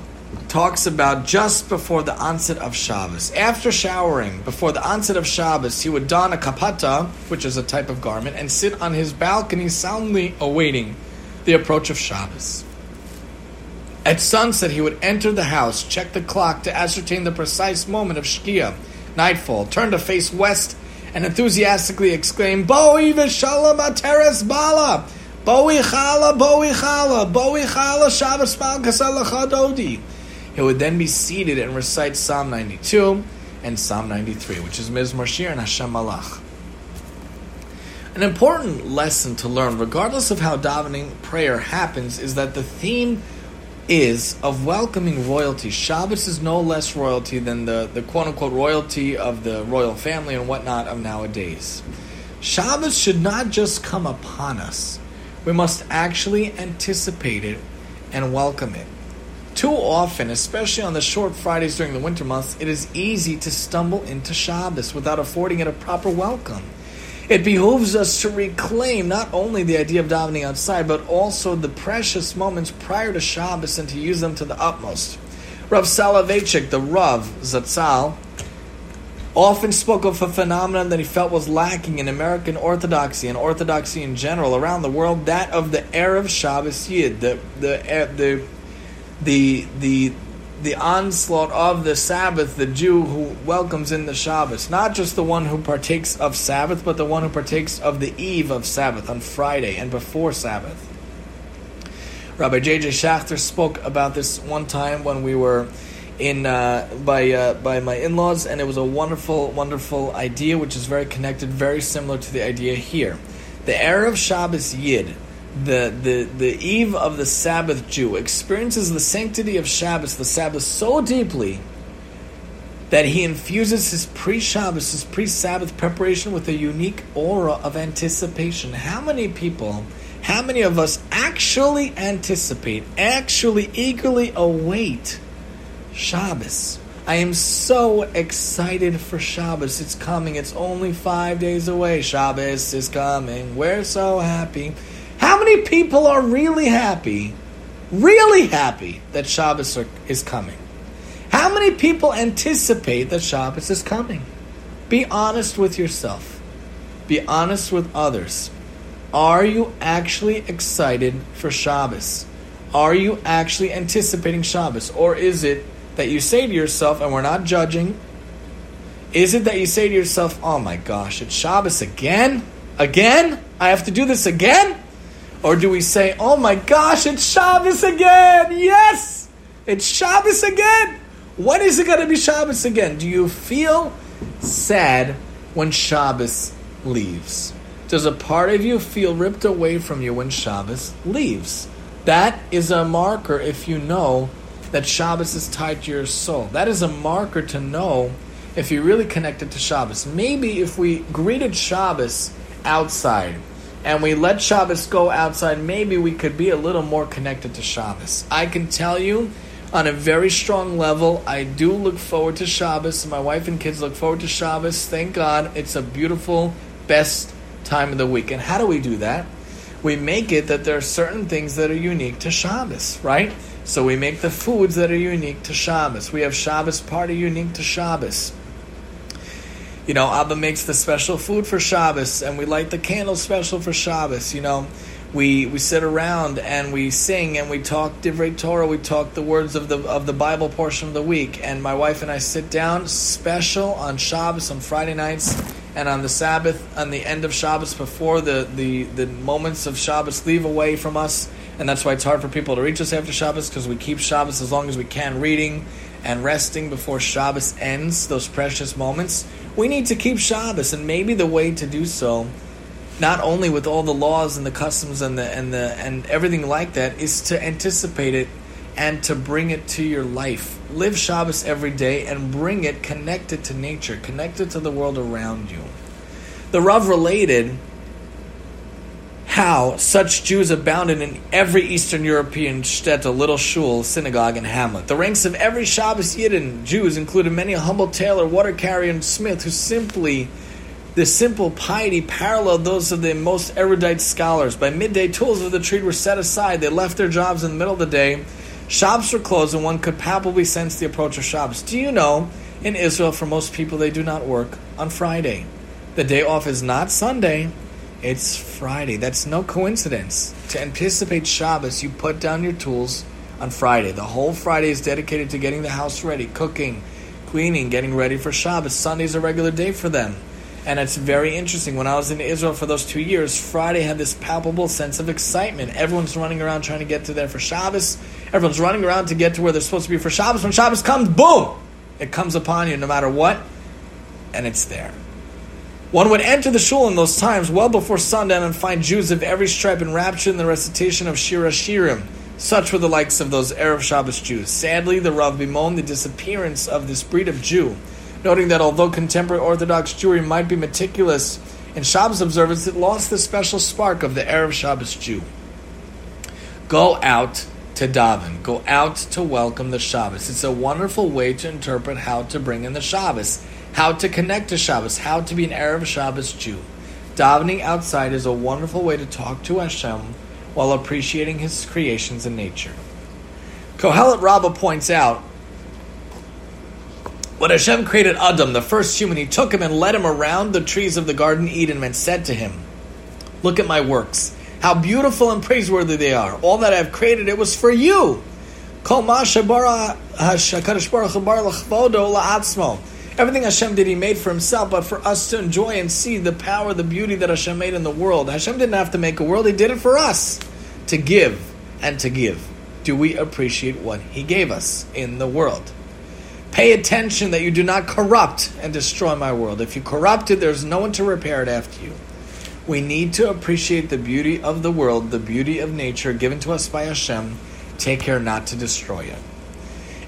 talks about just before the onset of Shabbos. After showering, before the onset of Shabbos, he would don a kapata, which is a type of garment, and sit on his balcony soundly awaiting the approach of Shabbos. At sunset, he would enter the house, check the clock to ascertain the precise moment of Shkia, nightfall, turn to face west, and enthusiastically exclaim, Bo'i v'shalom ateres bala! Bo'i chala, bo'i chala, bo'i chala, Shabbos Chadodi. He would then be seated and recite Psalm 92 and Psalm 93, which is Mizmor Shir and Hashem Malach. An important lesson to learn, regardless of how davening prayer happens, is that the theme is of welcoming royalty. Shabbos is no less royalty than the, the quote unquote royalty of the royal family and whatnot of nowadays. Shabbos should not just come upon us, we must actually anticipate it and welcome it. Too often, especially on the short Fridays during the winter months, it is easy to stumble into Shabbos without affording it a proper welcome. It behooves us to reclaim not only the idea of davening outside, but also the precious moments prior to Shabbos and to use them to the utmost. Rav Soloveitchik, the Rav Zatzal, often spoke of a phenomenon that he felt was lacking in American Orthodoxy and Orthodoxy in general around the world, that of the Erev Shabbos Yid, the the eh, the the the the onslaught of the Sabbath, the Jew who welcomes in the Shabbos, not just the one who partakes of Sabbath, but the one who partakes of the eve of Sabbath on Friday and before Sabbath. Rabbi J.J. Schachter spoke about this one time when we were in uh, by uh, by my in-laws, and it was a wonderful, wonderful idea, which is very connected, very similar to the idea here. The Erev Shabbos Yid, the, the, the eve of the Sabbath Jew, experiences the sanctity of Shabbos, the Sabbath, so deeply that he infuses his pre-Shabbos, his pre-Sabbath preparation with a unique aura of anticipation. How many people, how many of us actually anticipate, actually eagerly await Shabbos? I am so excited for Shabbos. It's coming. It's only five days away. Shabbos is coming. We're so happy. How many people are really happy, really happy that Shabbos are, is coming? How many people anticipate that Shabbos is coming? Be honest with yourself. Be honest with others. Are you actually excited for Shabbos? Are you actually anticipating Shabbos? Or is it that you say to yourself, and we're not judging, is it that you say to yourself, oh my gosh, it's Shabbos again? Again? I have to do this again? Or do we say, oh my gosh, it's Shabbos again? Yes! It's Shabbos again! When is it going to be Shabbos again? Do you feel sad when Shabbos leaves? Does a part of you feel ripped away from you when Shabbos leaves? That is a marker if you know that Shabbos is tied to your soul. That is a marker to know if you're really connected to Shabbos. Maybe if we greeted Shabbos outside, and we let Shabbos go outside, maybe we could be a little more connected to Shabbos. I can tell you on a very strong level, I do look forward to Shabbos. My wife and kids look forward to Shabbos. Thank God it's a beautiful, best time of the week. And how do we do that? We make it that there are certain things that are unique to Shabbos, right? So we make the foods that are unique to Shabbos. We have Shabbos party unique to Shabbos you know, Abba makes the special food for Shabbos, and we light the candles special for Shabbos. You know, we we sit around and we sing and we talk divrei Torah. We talk the words of the of the Bible portion of the week. And my wife and I sit down special on Shabbos on Friday nights and on the Sabbath on the end of Shabbos before the the the moments of Shabbos leave away from us. And that's why it's hard for people to reach us after Shabbos because we keep Shabbos as long as we can, reading and resting before Shabbos ends. Those precious moments we need to keep Shabbos, and maybe the way to do so, not only with all the laws and the customs and the and the and everything like that, is to anticipate it and to bring it to your life. Live Shabbos every day and bring it connected to nature, connected to the world around you. The Rav related how such Jews abounded in every Eastern European shtetl, little shul, synagogue, and hamlet. The ranks of every Shabbos Yidden Jews included many a humble tailor, water carrier, and smith who simply, the simple piety paralleled those of the most erudite scholars. By midday, tools of the trade were set aside. They left their jobs in the middle of the day. Shops were closed, and one could palpably sense the approach of Shabbos. Do you know, in Israel, for most people, they do not work on Friday. The day off is not Sunday, it's Friday. That's no coincidence. To anticipate Shabbos, you put down your tools on Friday. The whole Friday is dedicated to getting the house ready, cooking, cleaning, getting ready for Shabbos. Sunday's a regular day for them. And it's very interesting. When I was in Israel for those two years, Friday had this palpable sense of excitement. Everyone's running around trying to get to there for Shabbos. Everyone's running around to get to where they're supposed to be for Shabbos. When Shabbos comes, boom! It comes upon you no matter what, and it's there. One would enter the shul in those times well before sundown and find Jews of every stripe enraptured in the recitation of Shir Shirim. Such were the likes of those Erev Shabbos Jews. Sadly, the Rav bemoaned the disappearance of this breed of Jew, noting that although contemporary Orthodox Jewry might be meticulous in Shabbos observance, it lost the special spark of the Erev Shabbos Jew. Go out to daven. Go out to welcome the Shabbos. It's a wonderful way to interpret how to bring in the Shabbos how to connect to Shabbos, how to be an Erev Shabbos Jew. Davening outside is a wonderful way to talk to Hashem while appreciating His creations in nature. Kohelet Rabbah points out When Hashem created Adam, the first human, he took him and led him around the trees of the Garden Eden and said to him, Look at my works. How beautiful and praiseworthy they are. All that I have created, it was for you. Everything Hashem did, He made for Himself, but for us to enjoy and see the power, the beauty that Hashem made in the world. Hashem didn't have to make a world, He did it for us to give and to give. Do we appreciate what He gave us in the world? Pay attention that you do not corrupt and destroy my world. If you corrupt it, there's no one to repair it after you. We need to appreciate the beauty of the world, the beauty of nature given to us by Hashem. Take care not to destroy it.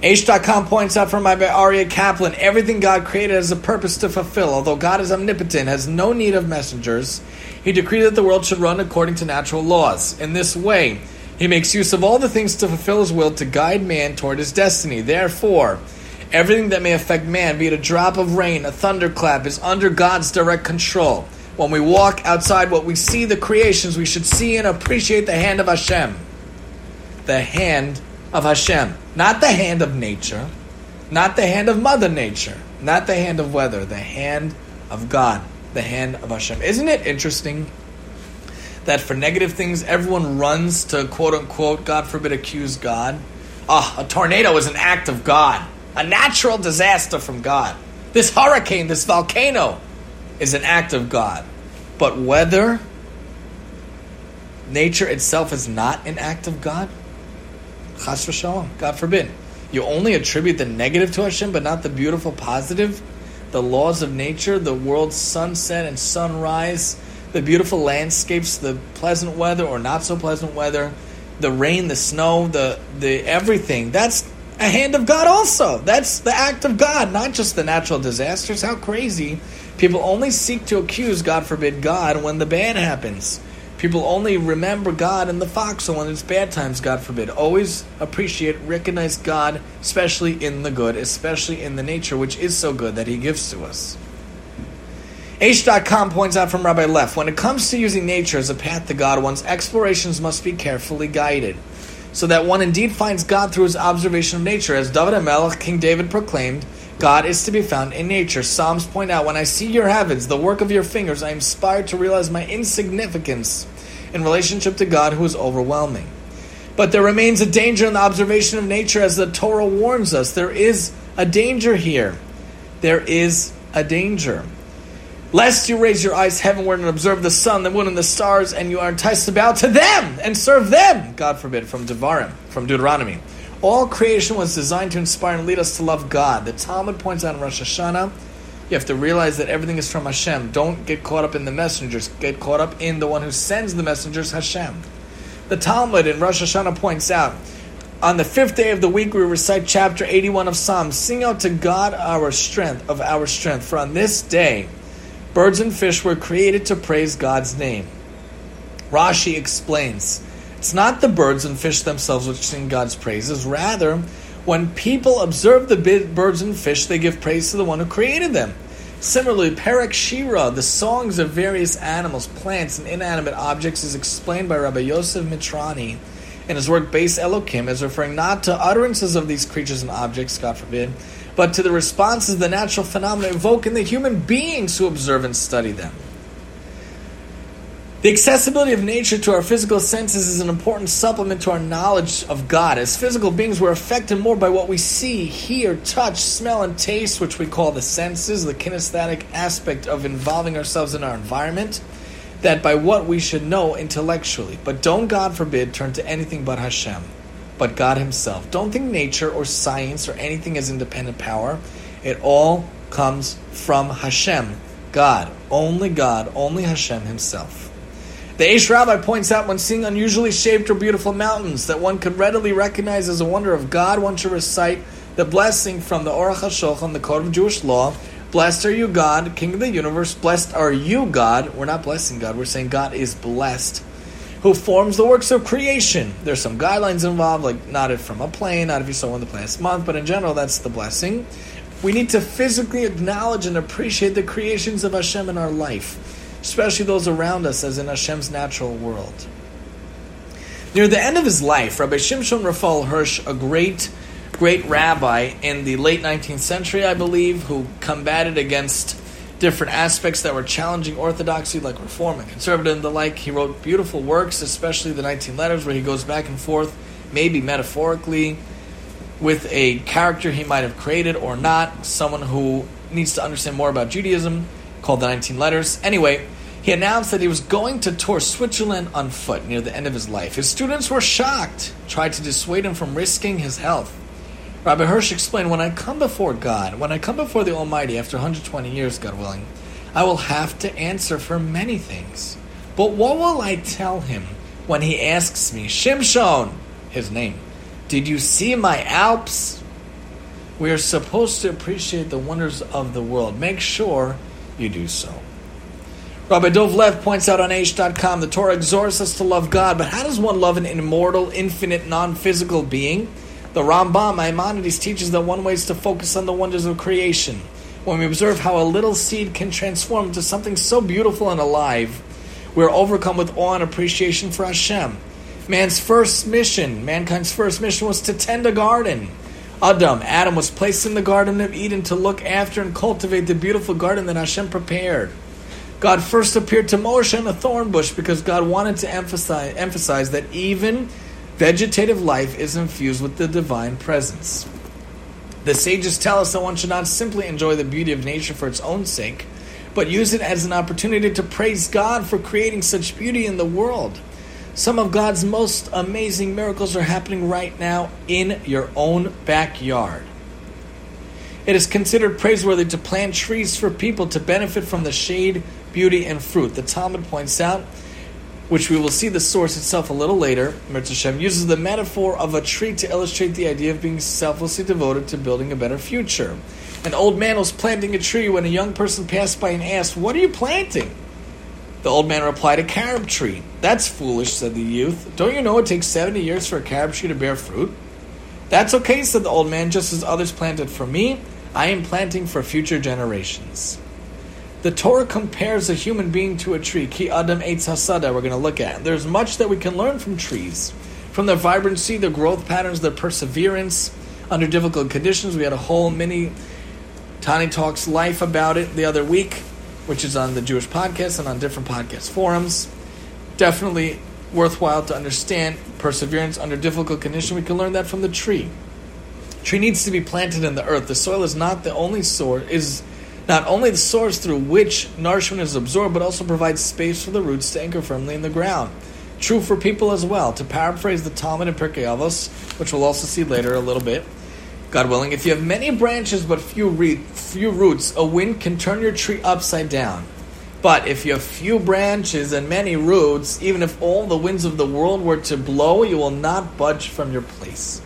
Aish.com points out from my Aryeh Kaplan everything God created has a purpose to fulfill. Although God is omnipotent, has no need of messengers, He decreed that the world should run according to natural laws. In this way, He makes use of all the things to fulfill His will to guide man toward his destiny. Therefore, Everything that may affect man, be it a drop of rain, a thunderclap, is under God's direct control. When we walk outside what we see the creations, we should see and appreciate the hand of Hashem. The hand of Hashem. Not the hand of nature, not the hand of Mother Nature, not the hand of weather, the hand of God, the hand of Hashem. Isn't it interesting that for negative things, everyone runs to quote unquote, God forbid, accuse God? Ah, oh, a tornado is an act of God a natural disaster from God. This hurricane, this volcano, is an act of God. But whether nature itself is not an act of God, chas v'shalom, God forbid. You only attribute the negative to Hashem, but not the beautiful positive. The laws of nature, the world's sunset and sunrise, the beautiful landscapes, the pleasant weather or not so pleasant weather, the rain, the snow, the the everything. That's a hand of God also. That's the act of God, not just the natural disasters. How crazy. People only seek to accuse, God forbid, God when the bad happens. People only remember God in the foxhole when it's bad times, God forbid. Always appreciate, recognize God, especially in the good, especially in the nature, which is so good that He gives to us. Aish.com points out from Rabbi Leff when it comes to using nature as a path to God, one's explorations must be carefully guided so that one indeed finds God through his observation of nature. As David HaMelech, King David proclaimed, God is to be found in nature. Psalms point out, When I see your heavens, the work of your fingers, I am inspired to realize my insignificance in relationship to God who is overwhelming. But there remains a danger in the observation of nature as the Torah warns us. There is a danger here. There is a danger lest you raise your eyes heavenward and observe the sun, the moon, and the stars, and you are enticed to bow to them and serve them. God forbid, from Devarim, from Deuteronomy. All creation was designed to inspire and lead us to love God. The Talmud points out in Rosh Hashanah, you have to realize that everything is from Hashem. Don't get caught up in the messengers. Get caught up in the one who sends the messengers, Hashem. The Talmud in Rosh Hashanah points out, on the fifth day of the week, we recite chapter 81 of Psalms. Sing out to God our strength, of our strength. For on this day, Birds and fish were created to praise God's name. Rashi explains it's not the birds and fish themselves which sing God's praises. Rather, when people observe the birds and fish, they give praise to the one who created them. Similarly, Perek Shira, the songs of various animals, plants, and inanimate objects, is explained by Rabbi Yosef Mitrani in his work Beis Elokim as referring not to utterances of these creatures and objects, God forbid, but to the responses the natural phenomena evoke in the human beings who observe and study them. The accessibility of nature to our physical senses is an important supplement to our knowledge of God. As physical beings, we're affected more by what we see, hear, touch, smell, and taste, which we call the senses, the kinesthetic aspect of involving ourselves in our environment, that by what we should know intellectually. But don't, God forbid, turn to anything but Hashem but God Himself. Don't think nature or science or anything as independent power. It all comes from Hashem, God, only God, only Hashem Himself. The Aish Rabbi points out when seeing unusually shaped or beautiful mountains that one could readily recognize as a wonder of God, one should recite the blessing from the Aruch HaShulchan, the Code of Jewish Law. Blessed are you, God, King of the universe. Blessed are you, God. We're not blessing God, we're saying God is blessed who forms the works of creation. There's some guidelines involved, like not if from a plane, not if you saw in the past month, but in general, that's the blessing. We need to physically acknowledge and appreciate the creations of Hashem in our life, especially those around us, as in Hashem's natural world. Near the end of his life, Rabbi Shimshon Raphael Hirsch, a great great rabbi in the late 19th century, I believe, who combated against different aspects that were challenging orthodoxy, like reform and conservative and the like. He wrote beautiful works, especially the 19 letters, where he goes back and forth, maybe metaphorically, with a character he might have created or not, someone who needs to understand more about Judaism, called the 19 letters. Anyway, he announced that he was going to tour Switzerland on foot near the end of his life. His students were shocked, tried to dissuade him from risking his health. Rabbi Hirsch explained, When I come before God, when I come before the Almighty after 120 years, God willing, I will have to answer for many things. But what will I tell him when he asks me, Shimshon, his name, did you see my Alps? We are supposed to appreciate the wonders of the world. Make sure you do so. Rabbi Dov Lev points out on Aish.com the Torah exhorts us to love God, but how does one love an immortal, infinite, non physical being? The Rambam Maimonides teaches that one way is to focus on the wonders of creation. When we observe how a little seed can transform into something so beautiful and alive, we are overcome with awe and appreciation for Hashem. Man's first mission, mankind's first mission was to tend a garden. Adam, Adam was placed in the Garden of Eden to look after and cultivate the beautiful garden that Hashem prepared. God first appeared to Moshe in a thorn bush because God wanted to emphasize, emphasize that even vegetative life is infused with the divine presence. The sages tell us that one should not simply enjoy the beauty of nature for its own sake, but use it as an opportunity to praise God for creating such beauty in the world. Some of God's most amazing miracles are happening right now in your own backyard. It is considered praiseworthy to plant trees for people to benefit from the shade, beauty, and fruit. The Talmud points out, which we will see the source itself a little later, Mirza uses the metaphor of a tree to illustrate the idea of being selflessly devoted to building a better future. An old man was planting a tree when a young person passed by and asked, What are you planting? The old man replied, A carob tree. That's foolish, said the youth. Don't you know it takes 70 years for a carob tree to bear fruit? That's okay, said the old man, just as others planted for me, I am planting for future generations. The Torah compares a human being to a tree. Ki Adam Eitz Hasada, we're going to look at. There's much that we can learn from trees. From their vibrancy, their growth patterns, their perseverance under difficult conditions. We had a whole mini Tani Talks Life about it the other week, which is on the Jewish podcast and on different podcast forums. Definitely worthwhile to understand perseverance under difficult conditions. We can learn that from the tree. Tree needs to be planted in the earth. The soil is not the only source is not only the source through which nourishment is absorbed, but also provides space for the roots to anchor firmly in the ground. True for people as well. To paraphrase the Talmud and Pirkei Avos, which we'll also see later a little bit, God willing, if you have many branches but few, re- few roots, a wind can turn your tree upside down. But if you have few branches and many roots, even if all the winds of the world were to blow, you will not budge from your place.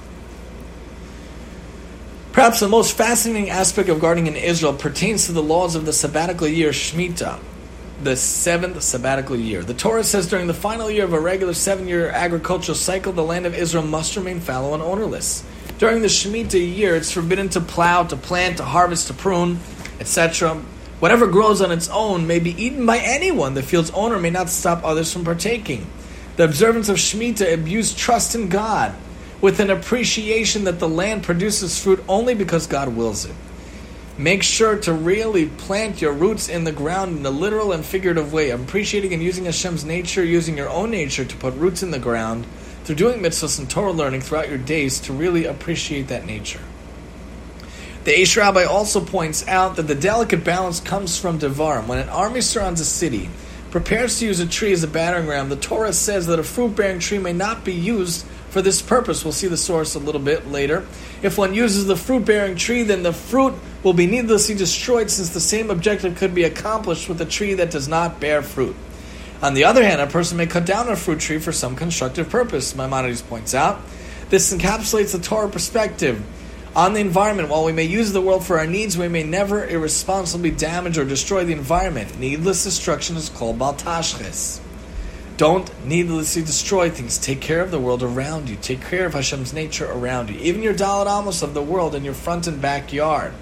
Perhaps the most fascinating aspect of gardening in Israel pertains to the laws of the sabbatical year Shemitah, the seventh sabbatical year. The Torah says during the final year of a regular seven year agricultural cycle, the land of Israel must remain fallow and ownerless. During the Shemitah year, it's forbidden to plow, to plant, to harvest, to prune, etc. Whatever grows on its own may be eaten by anyone. The field's owner may not stop others from partaking. The observance of Shemitah imbues trust in God with an appreciation that the land produces fruit only because God wills it. Make sure to really plant your roots in the ground in a literal and figurative way, appreciating and using Hashem's nature, using your own nature to put roots in the ground through doing mitzvahs and Torah learning throughout your days to really appreciate that nature. The Aish Rabbi also points out that the delicate balance comes from Devarim. When an army surrounds a city, prepares to use a tree as a battering ram, the Torah says that a fruit bearing tree may not be used for this purpose. We'll see the source a little bit later. If one uses the fruit bearing tree, then the fruit will be needlessly destroyed since the same objective could be accomplished with a tree that does not bear fruit. On the other hand, a person may cut down a fruit tree for some constructive purpose, Maimonides points out. This encapsulates the Torah perspective on the environment. While we may use the world for our needs, we may never irresponsibly damage or destroy the environment. Needless destruction is called baltashches. Don't needlessly destroy things. Take care of the world around you. Take care of Hashem's nature around you. Even your Dalit Amos of the world in your front and backyard.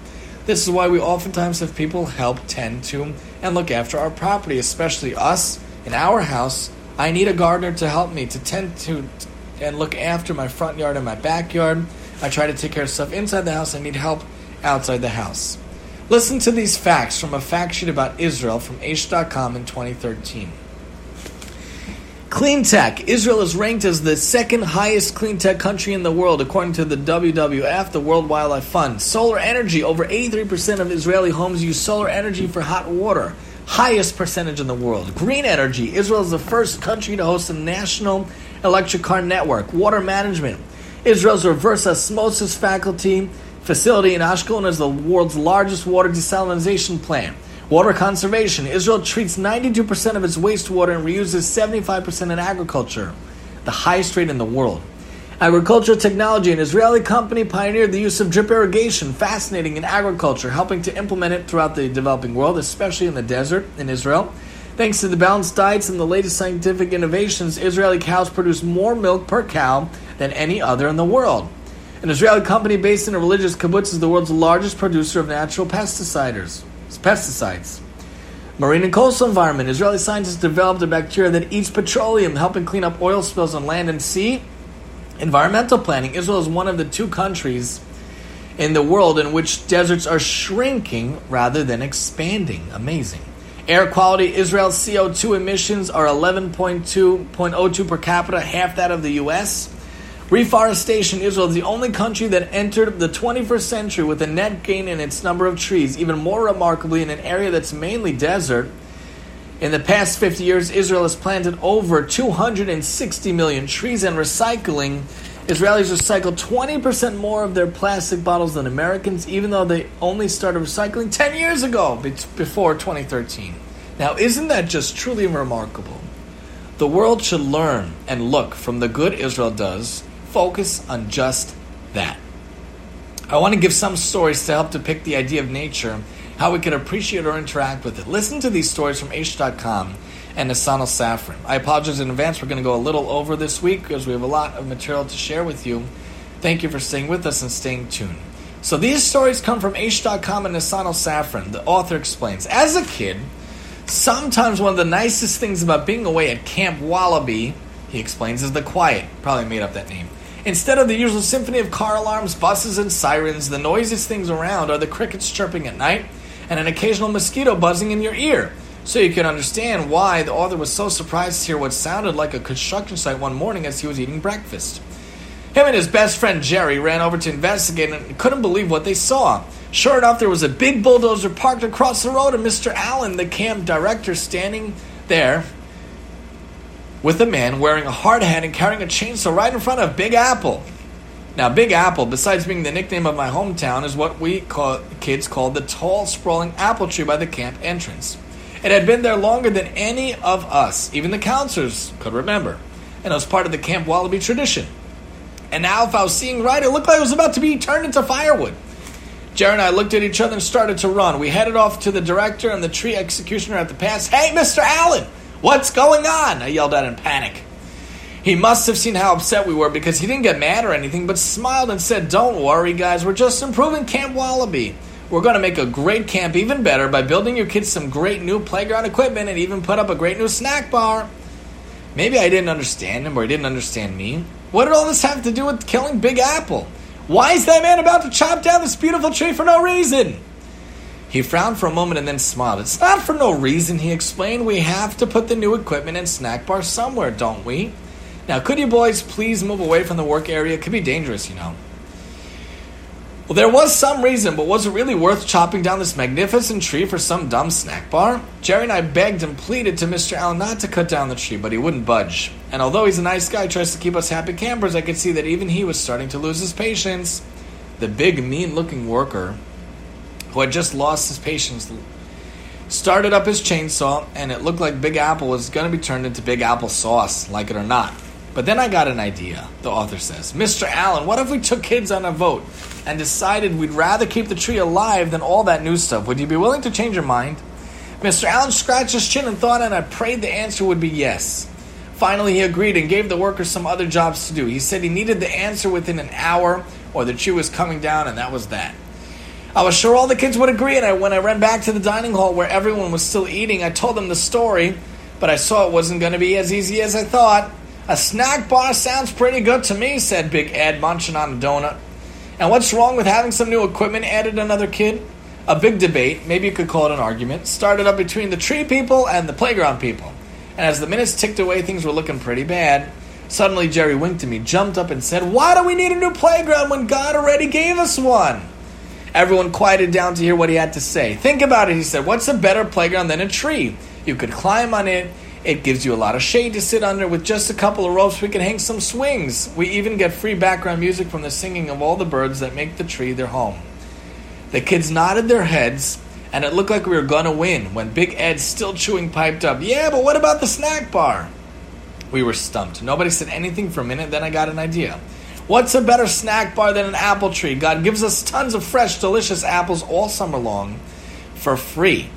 This is why we oftentimes have people help tend to and look after our property, especially us in our house. I need a gardener to help me to tend to and look after my front yard and my backyard I try to take care of stuff inside the house. I need help outside the house. Listen to these facts from a fact sheet about Israel from Aish.com in 2013. Clean tech. Israel is ranked as the second highest clean tech country in the world, according to the WWF, the World Wildlife Fund. Solar energy. Over 83% of Israeli homes use solar energy for hot water. Highest percentage in the world. Green energy. Israel is the first country to host a national electric car network. Water management. Israel's reverse osmosis faculty facility in Ashkelon is the world's largest water desalination plant. Water conservation. Israel treats 92% of its wastewater and reuses 75% in agriculture, the highest rate in the world. Agricultural technology. An Israeli company pioneered the use of drip irrigation, fascinating in agriculture, helping to implement it throughout the developing world, especially in the desert in Israel. Thanks to the balanced diets and the latest scientific innovations, Israeli cows produce more milk per cow than any other in the world. An Israeli company based in a religious kibbutz is the world's largest producer of natural pesticides pesticides. Marine and coastal environment. Israeli scientists developed a bacteria that eats petroleum, helping clean up oil spills on land and sea. Environmental planning. Israel is one of the two countries in the world in which deserts are shrinking rather than expanding. Amazing. Air quality. Israel's CO2 emissions are 11.2.02 per capita, half that of the U.S. Reforestation Israel is the only country that entered the 21st century with a net gain in its number of trees, even more remarkably, in an area that's mainly desert. In the past 50 years, Israel has planted over 260 million trees and recycling. Israelis recycle 20% more of their plastic bottles than Americans, even though they only started recycling 10 years ago, before 2013. Now, isn't that just truly remarkable? The world should learn and look from the good Israel does focus on just that. I want to give some stories to help depict the idea of nature, how we can appreciate or interact with it. Listen to these stories from Aish.com and Nesanel Safran. I apologize in advance. We're going to go a little over this week because we have a lot of material to share with you. Thank you for staying with us and staying tuned. So these stories come from Aish.com and Nesanel Safran. The author explains As a kid, sometimes one of the nicest things about being away at Camp Wallaby, he explains, is the quiet. Probably made up that name. Instead of the usual symphony of car alarms, buses, and sirens, the noisiest things around are the crickets chirping at night and an occasional mosquito buzzing in your ear. So you can understand why the author was so surprised to hear what sounded like a construction site one morning as he was eating breakfast. Him and his best friend Jerry ran over to investigate and couldn't believe what they saw. Sure enough, there was a big bulldozer parked across the road, and Mr. Allen, the camp director, standing there with a man wearing a hard hat and carrying a chainsaw right in front of Big Apple. Now, Big Apple, besides being the nickname of my hometown, is what we call, kids called the tall, sprawling apple tree by the camp entrance. It had been there longer than any of us, even the counselors, could remember, and it was part of the Camp Wallaby tradition. And now, if I was seeing right, it looked like it was about to be turned into firewood. Jerry and I looked at each other and started to run. We headed off to the director and the tree executioner at the pass. Hey, Mr. Allen! What's going on? I yelled out in panic. He must have seen how upset we were because he didn't get mad or anything, but smiled and said, Don't worry, guys, we're just improving Camp Wallaby. We're going to make a great camp even better by building your kids some great new playground equipment and even put up a great new snack bar. Maybe I didn't understand him or he didn't understand me. What did all this have to do with killing Big Apple? Why is that man about to chop down this beautiful tree for no reason? He frowned for a moment and then smiled. It's not for no reason, he explained. We have to put the new equipment and snack bar somewhere, don't we? Now, could you boys please move away from the work area? It could be dangerous, you know. Well, there was some reason, but was it really worth chopping down this magnificent tree for some dumb snack bar? Jerry and I begged and pleaded to Mr. Allen not to cut down the tree, but he wouldn't budge. And although he's a nice guy, tries to keep us happy campers, I could see that even he was starting to lose his patience. The big, mean looking worker who had just lost his patience, started up his chainsaw, and it looked like Big Apple was going to be turned into Big Apple sauce, like it or not. But then I got an idea, the author says. Mr. Allen, what if we took kids on a vote and decided we'd rather keep the tree alive than all that new stuff? Would you be willing to change your mind? Mr. Allen scratched his chin and thought, and I prayed the answer would be yes. Finally, he agreed and gave the workers some other jobs to do. He said he needed the answer within an hour, or the tree was coming down, and that was that. I was sure all the kids would agree, and I, when I ran back to the dining hall where everyone was still eating, I told them the story, but I saw it wasn't going to be as easy as I thought. A snack bar sounds pretty good to me, said Big Ed, munching on a donut. And what's wrong with having some new equipment? added another kid. A big debate, maybe you could call it an argument, started up between the tree people and the playground people. And as the minutes ticked away, things were looking pretty bad. Suddenly, Jerry winked at me, jumped up, and said, Why do we need a new playground when God already gave us one? Everyone quieted down to hear what he had to say. Think about it, he said. What's a better playground than a tree? You could climb on it. It gives you a lot of shade to sit under. With just a couple of ropes, we can hang some swings. We even get free background music from the singing of all the birds that make the tree their home. The kids nodded their heads, and it looked like we were to win when Big Ed, still chewing, piped up, Yeah, but what about the snack bar? We were stumped. Nobody said anything for a minute, then I got an idea. What's a better snack bar than an apple tree? God gives us tons of fresh, delicious apples all summer long for free.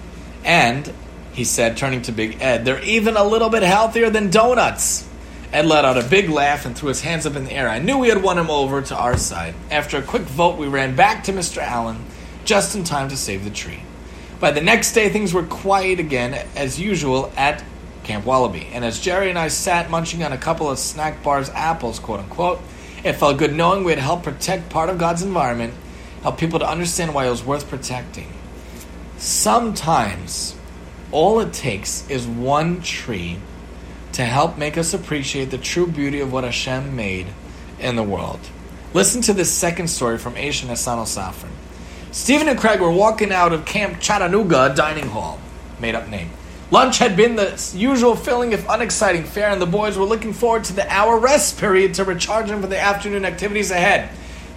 And, he said, turning to Big Ed, they're even a little bit healthier than donuts. Ed let out a big laugh and threw his hands up in the air. I knew we had won him over to our side. After a quick vote, we ran back to Mr. Allen just in time to save the tree. By the next day, things were quiet again, as usual, at Camp Wallaby. And as Jerry and I sat munching on a couple of snack bars, apples, quote unquote, it felt good knowing we had helped protect part of God's environment, help people to understand why it was worth protecting. Sometimes all it takes is one tree to help make us appreciate the true beauty of what Hashem made in the world. Listen to this second story from Aish and Hassan al-Safran. Stephen and Craig were walking out of Camp Chattanooga dining hall, made up name. Lunch had been the usual filling, if unexciting, fare, and the boys were looking forward to the hour rest period to recharge them for the afternoon activities ahead.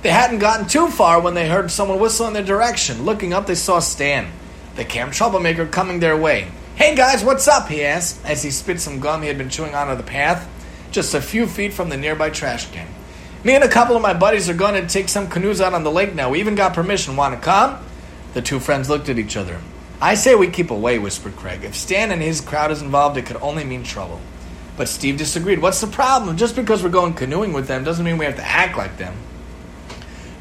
They hadn't gotten too far when they heard someone whistle in their direction. Looking up, they saw Stan, the camp troublemaker, coming their way. Hey guys, what's up? he asked as he spit some gum he had been chewing onto the path, just a few feet from the nearby trash can. Me and a couple of my buddies are going to take some canoes out on the lake now. We even got permission. Want to come? The two friends looked at each other. I say we keep away, whispered Craig. If Stan and his crowd is involved, it could only mean trouble. But Steve disagreed. What's the problem? Just because we're going canoeing with them doesn't mean we have to act like them.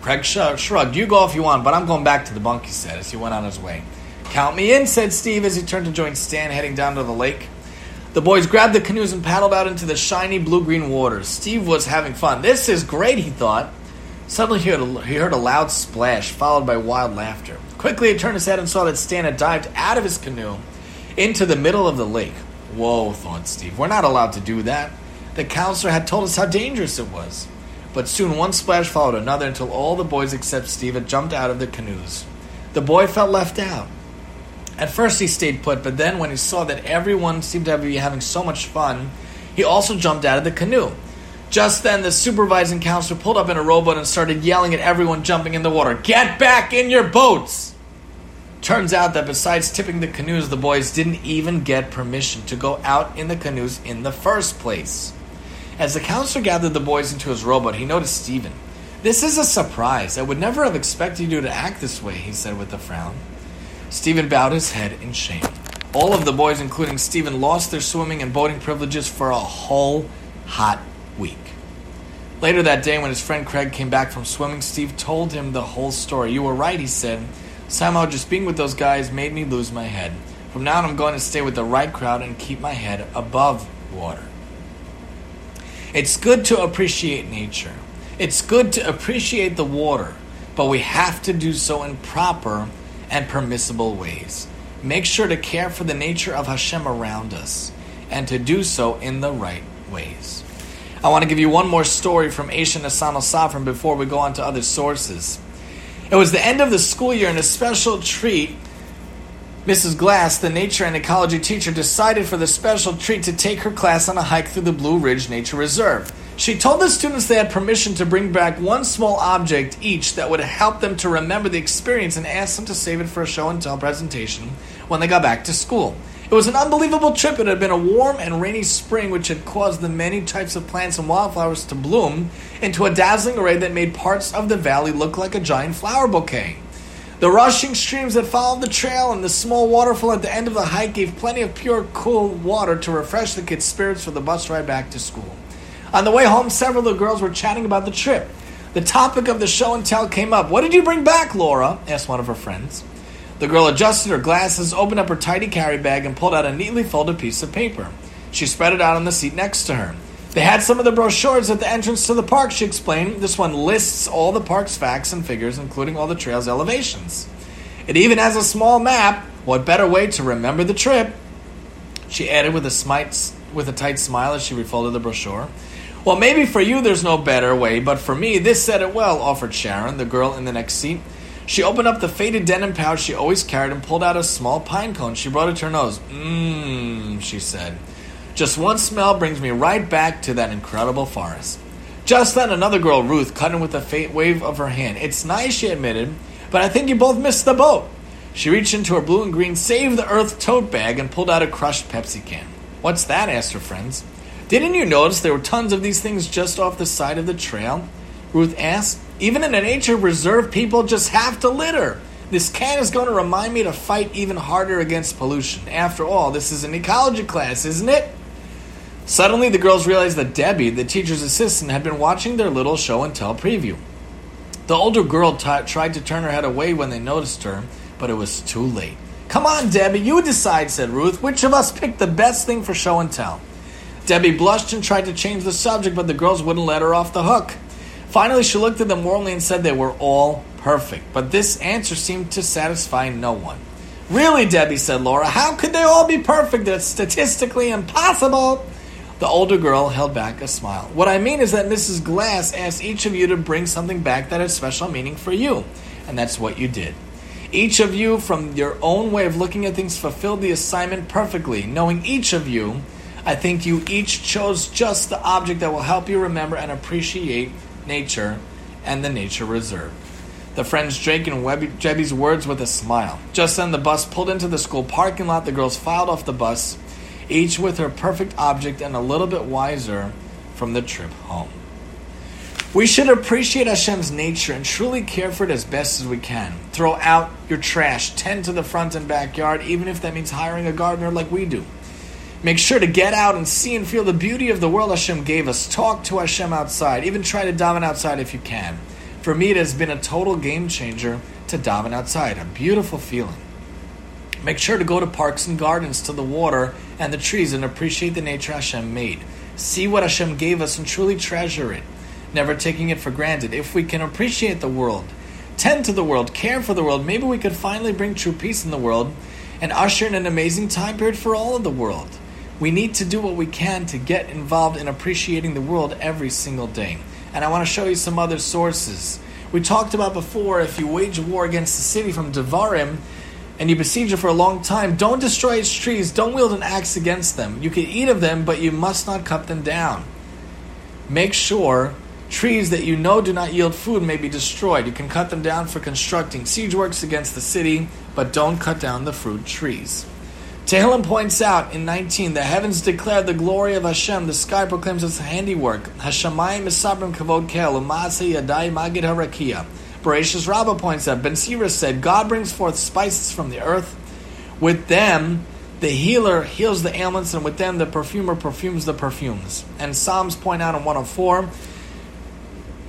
Craig shrugged. You go if you want, but I'm going back to the bunk, he said as he went on his way. Count me in, said Steve as he turned to join Stan heading down to the lake. The boys grabbed the canoes and paddled out into the shiny blue green waters. Steve was having fun. This is great, he thought. Suddenly he heard, a, he heard a loud splash, followed by wild laughter. Quickly, he turned his head and saw that Stan had dived out of his canoe into the middle of the lake. Whoa, thought Steve. We're not allowed to do that. The counselor had told us how dangerous it was. But soon one splash followed another until all the boys except Steve had jumped out of the canoes. The boy felt left out. At first, he stayed put, but then when he saw that everyone seemed to be having so much fun, he also jumped out of the canoe. Just then, the supervising counselor pulled up in a rowboat and started yelling at everyone jumping in the water Get back in your boats! Turns out that besides tipping the canoes, the boys didn't even get permission to go out in the canoes in the first place. As the counselor gathered the boys into his rowboat, he noticed Stephen. This is a surprise. I would never have expected you to act this way, he said with a frown. Stephen bowed his head in shame. All of the boys, including Stephen, lost their swimming and boating privileges for a whole hot week. Later that day, when his friend Craig came back from swimming, Steve told him the whole story. You were right, he said. Somehow, just being with those guys made me lose my head. From now on, I'm going to stay with the right crowd and keep my head above water. It's good to appreciate nature. It's good to appreciate the water, but we have to do so in proper and permissible ways. Make sure to care for the nature of Hashem around us and to do so in the right ways. I want to give you one more story from Asian Asano Safran before we go on to other sources. It was the end of the school year, and a special treat. Mrs. Glass, the nature and ecology teacher, decided for the special treat to take her class on a hike through the Blue Ridge Nature Reserve. She told the students they had permission to bring back one small object each that would help them to remember the experience and asked them to save it for a show and tell presentation when they got back to school. It was an unbelievable trip. It had been a warm and rainy spring, which had caused the many types of plants and wildflowers to bloom into a dazzling array that made parts of the valley look like a giant flower bouquet. The rushing streams that followed the trail and the small waterfall at the end of the hike gave plenty of pure, cool water to refresh the kids' spirits for the bus ride back to school. On the way home, several of the girls were chatting about the trip. The topic of the show and tell came up. What did you bring back, Laura? asked one of her friends. The girl adjusted her glasses, opened up her tidy carry bag, and pulled out a neatly folded piece of paper. She spread it out on the seat next to her. They had some of the brochures at the entrance to the park, she explained. This one lists all the park's facts and figures, including all the trail's elevations. It even has a small map. What better way to remember the trip? She added with a, smite, with a tight smile as she refolded the brochure. Well, maybe for you there's no better way, but for me, this said it well, offered Sharon, the girl in the next seat. She opened up the faded denim pouch she always carried and pulled out a small pine cone. She brought it to her nose. Mmm, she said. Just one smell brings me right back to that incredible forest. Just then, another girl, Ruth, cut in with a faint wave of her hand. It's nice, she admitted, but I think you both missed the boat. She reached into her blue and green Save the Earth tote bag and pulled out a crushed Pepsi can. What's that? asked her friends. Didn't you notice there were tons of these things just off the side of the trail? Ruth asked. Even in a nature reserve, people just have to litter. This can is going to remind me to fight even harder against pollution. After all, this is an ecology class, isn't it? Suddenly, the girls realized that Debbie, the teacher's assistant, had been watching their little show and tell preview. The older girl t- tried to turn her head away when they noticed her, but it was too late. Come on, Debbie, you decide, said Ruth. Which of us picked the best thing for show and tell? Debbie blushed and tried to change the subject, but the girls wouldn't let her off the hook. Finally, she looked at them warmly and said they were all perfect, but this answer seemed to satisfy no one. Really, Debbie, said Laura, how could they all be perfect? That's statistically impossible. The older girl held back a smile. What I mean is that Mrs. Glass asked each of you to bring something back that had special meaning for you, and that's what you did. Each of you, from your own way of looking at things, fulfilled the assignment perfectly. Knowing each of you, I think you each chose just the object that will help you remember and appreciate nature and the nature reserve. The friends Drake and Webby, Jebby's words with a smile. Just then, the bus pulled into the school parking lot. The girls filed off the bus each with her perfect object and a little bit wiser from the trip home. We should appreciate Hashem's nature and truly care for it as best as we can. Throw out your trash, tend to the front and backyard, even if that means hiring a gardener like we do. Make sure to get out and see and feel the beauty of the world Hashem gave us. Talk to Hashem outside. Even try to daven outside if you can. For me, it has been a total game changer to daven outside. A beautiful feeling. Make sure to go to parks and gardens, to the water and the trees, and appreciate the nature Hashem made. See what Hashem gave us and truly treasure it, never taking it for granted. If we can appreciate the world, tend to the world, care for the world, maybe we could finally bring true peace in the world and usher in an amazing time period for all of the world. We need to do what we can to get involved in appreciating the world every single day. And I want to show you some other sources. We talked about before if you wage war against the city from Devarim, and you besiege it for a long time, don't destroy its trees, don't wield an axe against them. You can eat of them, but you must not cut them down. Make sure trees that you know do not yield food may be destroyed. You can cut them down for constructing siege works against the city, but don't cut down the fruit trees. Tehillim points out in 19, the heavens declare the glory of Hashem, the sky proclaims its handiwork. Hashemayim misabrim kavod kel, umase yadai magid harakia. Bereshis Rabbah points out, Ben Sira said, God brings forth spices from the earth. With them, the healer heals the ailments, and with them, the perfumer perfumes the perfumes. And Psalms point out in 104,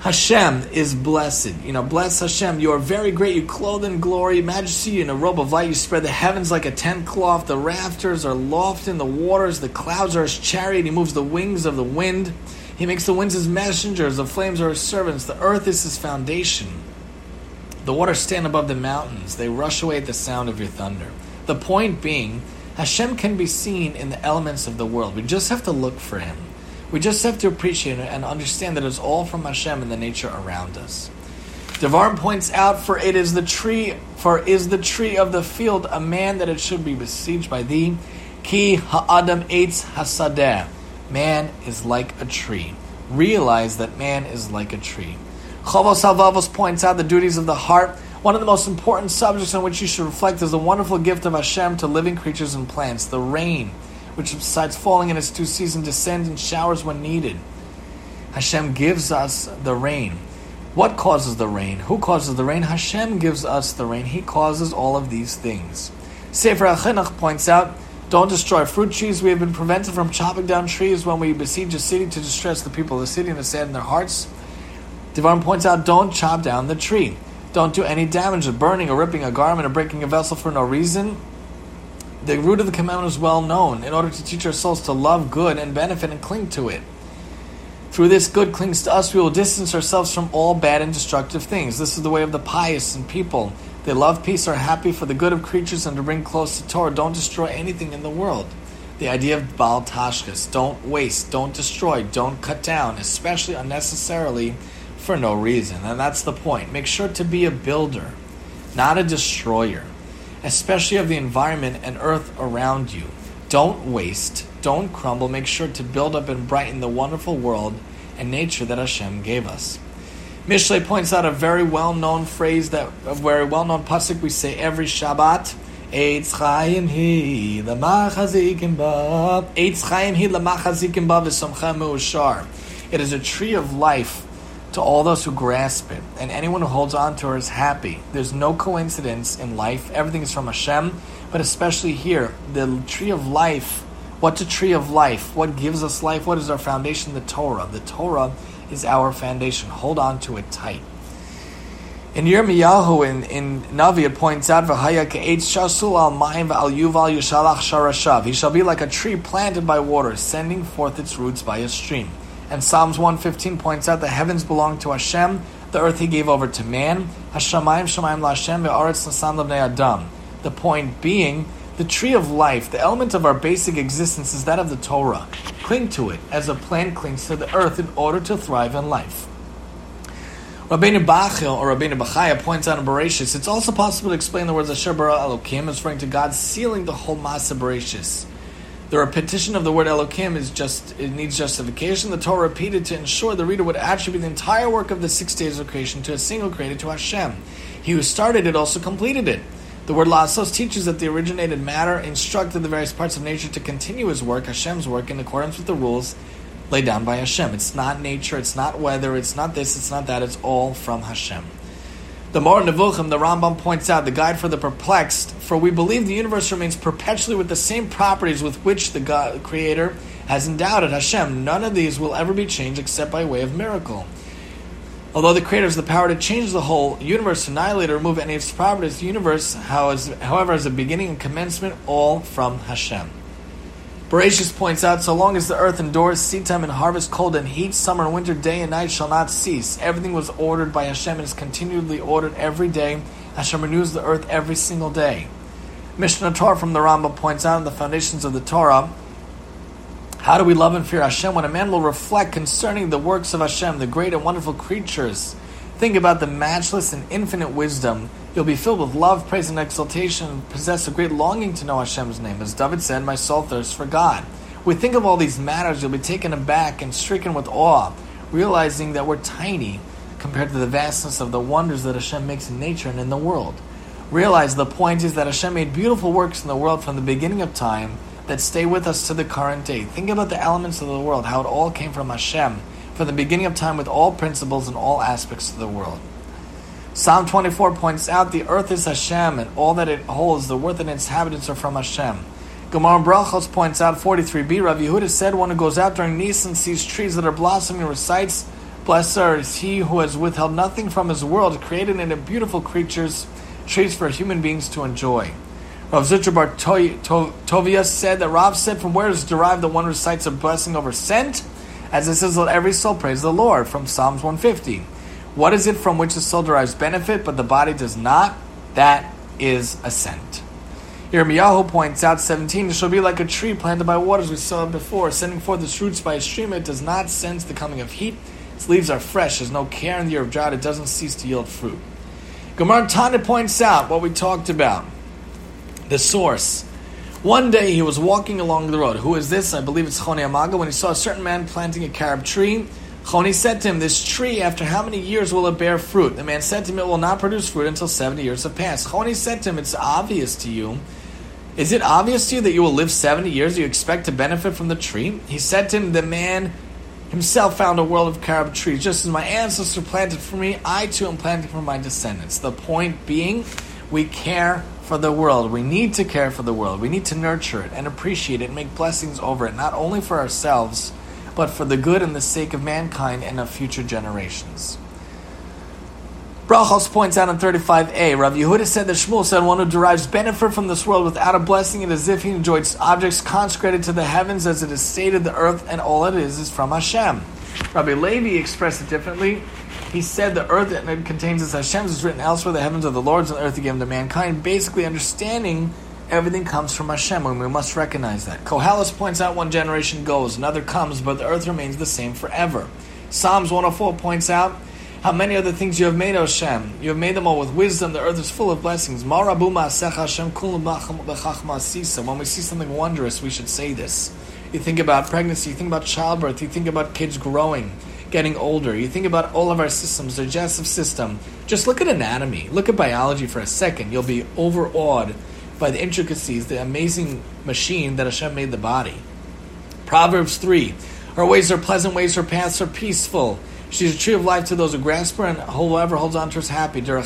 Hashem is blessed. You know, bless Hashem. You are very great. You clothe in glory, majesty, in a robe of light. You spread the heavens like a tent cloth. The rafters are loft in the waters. The clouds are his chariot. He moves the wings of the wind. He makes the winds his messengers. The flames are his servants. The earth is his foundation. The waters stand above the mountains, they rush away at the sound of your thunder. The point being, Hashem can be seen in the elements of the world. We just have to look for Him. We just have to appreciate it and understand that it's all from Hashem and the nature around us. Devarim points out, for it is the tree, for is the tree of the field a man that it should be besieged by thee. Ki ha'adam eitz hasadeh. Man is like a tree. Realize that man is like a tree. Chovos Halevavos points out the duties of the heart. One of the most important subjects on which you should reflect is the wonderful gift of Hashem to living creatures and plants, the rain, which besides falling in its due season, descends in showers when needed. Hashem gives us the rain. What causes the rain? Who causes the rain? Hashem gives us the rain. He causes all of these things. Sefer HaChinuch points out, don't destroy fruit trees. We have been prevented from chopping down trees when we besiege a city to distress the people of the city and to sadden their hearts. Devarim points out don't chop down the tree. Don't do any damage of burning or ripping a garment or breaking a vessel for no reason. The root of the commandment is well known in order to teach our souls to love good and benefit and cling to it. Through this, good clings to us. We will distance ourselves from all bad and destructive things. This is the way of the pious and people. They love peace, are happy for the good of creatures, and to bring close to Torah. Don't destroy anything in the world. The idea of Baal Tashchis. Don't waste, don't destroy, don't cut down, especially unnecessarily for no reason. And that's the point. Make sure to be a builder, not a destroyer, especially of the environment and earth around you. Don't waste, don't crumble. Make sure to build up and brighten the wonderful world and nature that Hashem gave us. Mishle points out a very well-known phrase that a very well-known pasuk we say every Shabbat. Eitz chayim hi lamachazikim ba. Eitz chayim hi lamachazikim ba v'somcha me'ushar. It is a tree of life to all those who grasp it, and anyone who holds on to it is happy. There's no coincidence in life. Everything is from Hashem, but especially here, the tree of life. What's a tree of life? What gives us life? What is our foundation? The Torah. The Torah is our foundation. Hold on to it tight. In Yirmiyahu, in, in Navi, it points out, shasul al v'al yuval. He shall be like a tree planted by water, sending forth its roots by a stream. And Psalms 115 points out the heavens belong to Hashem, the earth he gave over to man. Hashemayim shemayim la'Hashem ve'aretz adam. The point being, the tree of life, the element of our basic existence is that of the Torah. Cling to it as a plant clings to the earth in order to thrive in life. Rabbeinu Bachil or Rabbeinu Bachaya points out in Bereshis, it's also possible to explain the words Asher bara Elokim as referring to God sealing the whole Masa Bereshis. The repetition of the word Elokim is just it needs justification. The Torah repeated to ensure the reader would attribute the entire work of the six days of creation to a single creator, to Hashem. He who started it also completed it. The word Lasos teaches that the originated matter instructed the various parts of nature to continue his work, Hashem's work, in accordance with the rules laid down by Hashem. It's not nature, it's not weather, it's not this, it's not that, it's all from Hashem. The Moreh Nevuchim, the Rambam points out, the guide for the perplexed, for we believe the universe remains perpetually with the same properties with which the God, Creator has endowed it, Hashem. None of these will ever be changed except by way of miracle. Although the Creator has the power to change the whole universe, annihilate or remove any of its properties, the universe, however, has a beginning and commencement, all from Hashem. Bereshis points out, so long as the earth endures, seed time and harvest, cold and heat, summer and winter, day and night shall not cease. Everything was ordered by Hashem and is continually ordered every day. Hashem renews the earth every single day. Mishnah Torah from the Rambam points out in the foundations of the Torah, how do we love and fear Hashem when a man will reflect concerning the works of Hashem, the great and wonderful creatures? Think about the matchless and infinite wisdom You'll be filled with love, praise, and exultation, and possess a great longing to know Hashem's name. As David said, My soul thirsts for God. We think of all these matters, you'll be taken aback and stricken with awe, realizing that we're tiny compared to the vastness of the wonders that Hashem makes in nature and in the world. Realize the point is that Hashem made beautiful works in the world from the beginning of time that stay with us to the current day. Think about the elements of the world, how it all came from Hashem, from the beginning of time with all principles and all aspects of the world. Psalm 24 points out the earth is Hashem and all that it holds, the worth and its inhabitants are from Hashem. Gemara Brachos points out 43b. Rav Yehuda said, One who goes out during Nisan sees trees that are blossoming and recites, Blessed is he who has withheld nothing from his world, created into beautiful creatures, trees for human beings to enjoy. Rav Zutra Bar Tovia said that Rav said, From where is derived the one recites a blessing over scent? As it says, Let every soul praise the Lord, from Psalms 150. What is it from which the soul derives benefit, but the body does not? That is ascent. Yirmiyahu points out 17, it shall be like a tree planted by waters, we saw before, sending forth its roots by a stream. It does not sense the coming of heat. Its leaves are fresh. There's no care in the year of drought. It doesn't cease to yield fruit. Gemara Tana points out what we talked about. The source. One day he was walking along the road. Who is this? I believe it's Choni Amaga. When he saw a certain man planting a carob tree, Choni said to him, This tree, after how many years will it bear fruit? The man said to him, It will not produce fruit until 70 years have passed. Choni said to him, It's obvious to you. Is it obvious to you that you will live 70 years? You expect to benefit from the tree? He said to him, The man himself found a world of carob trees. Just as my ancestor planted for me, I too am planting for my descendants. The point being, we care for the world. We need to care for the world. We need to nurture it and appreciate it make blessings over it, not only for ourselves but for the good and the sake of mankind and of future generations. Brachos points out in 35a, Rav Yehuda said that Shmuel said one who derives benefit from this world without a blessing it as if he enjoyed objects consecrated to the heavens, as it is stated, the earth and all it is is from Hashem. Rabbi Levi expressed it differently. He said the earth and it contains its Hashem's is written elsewhere, the heavens are the Lord's and the earth are given to mankind. Basically, understanding everything comes from Hashem, and we must recognize that. Koheles points out one generation goes, another comes, but the earth remains the same forever. Psalms 104 points out how many other things you have made, Hashem. You have made them all with wisdom. The earth is full of blessings. When we see something wondrous, we should say this. You think about pregnancy, you think about childbirth, you think about kids growing, getting older. You think about all of our systems, digestive system. Just look at anatomy, look at biology for a second. You'll be overawed by the intricacies, the amazing machine that Hashem made the body. Proverbs 3 Her ways are pleasant, ways her paths are peaceful. She's a tree of life to those who grasp her, and whoever holds on to her is happy. The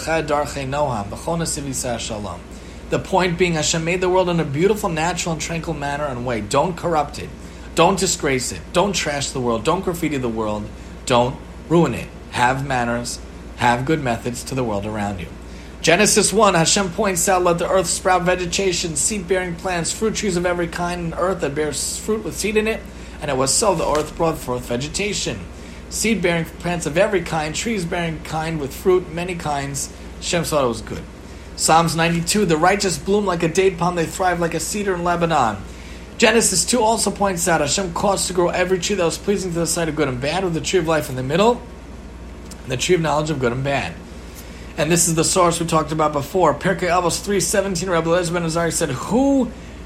point being, Hashem made the world in a beautiful, natural, and tranquil manner and way. Don't corrupt it. Don't disgrace it. Don't trash the world. Don't graffiti the world. Don't ruin it. Have manners. Have good methods to the world around you. Genesis 1, Hashem points out, let the earth sprout vegetation, seed bearing plants, fruit trees of every kind, and earth that bears fruit with seed in it. And it was so, the earth brought forth vegetation seed bearing plants of every kind, trees bearing kind with fruit, many kinds. Hashem thought it was good. Psalms 92 The righteous bloom like a date palm, they thrive like a cedar in Lebanon. Genesis 2 also points out Hashem caused to grow every tree that was pleasing to the sight of good and bad, with the tree of life in the middle, and the tree of knowledge of good and bad. And this is the source we talked about before. Pirkei Avos 3.17, Rabbi Eliezer ben Azariah said, Who,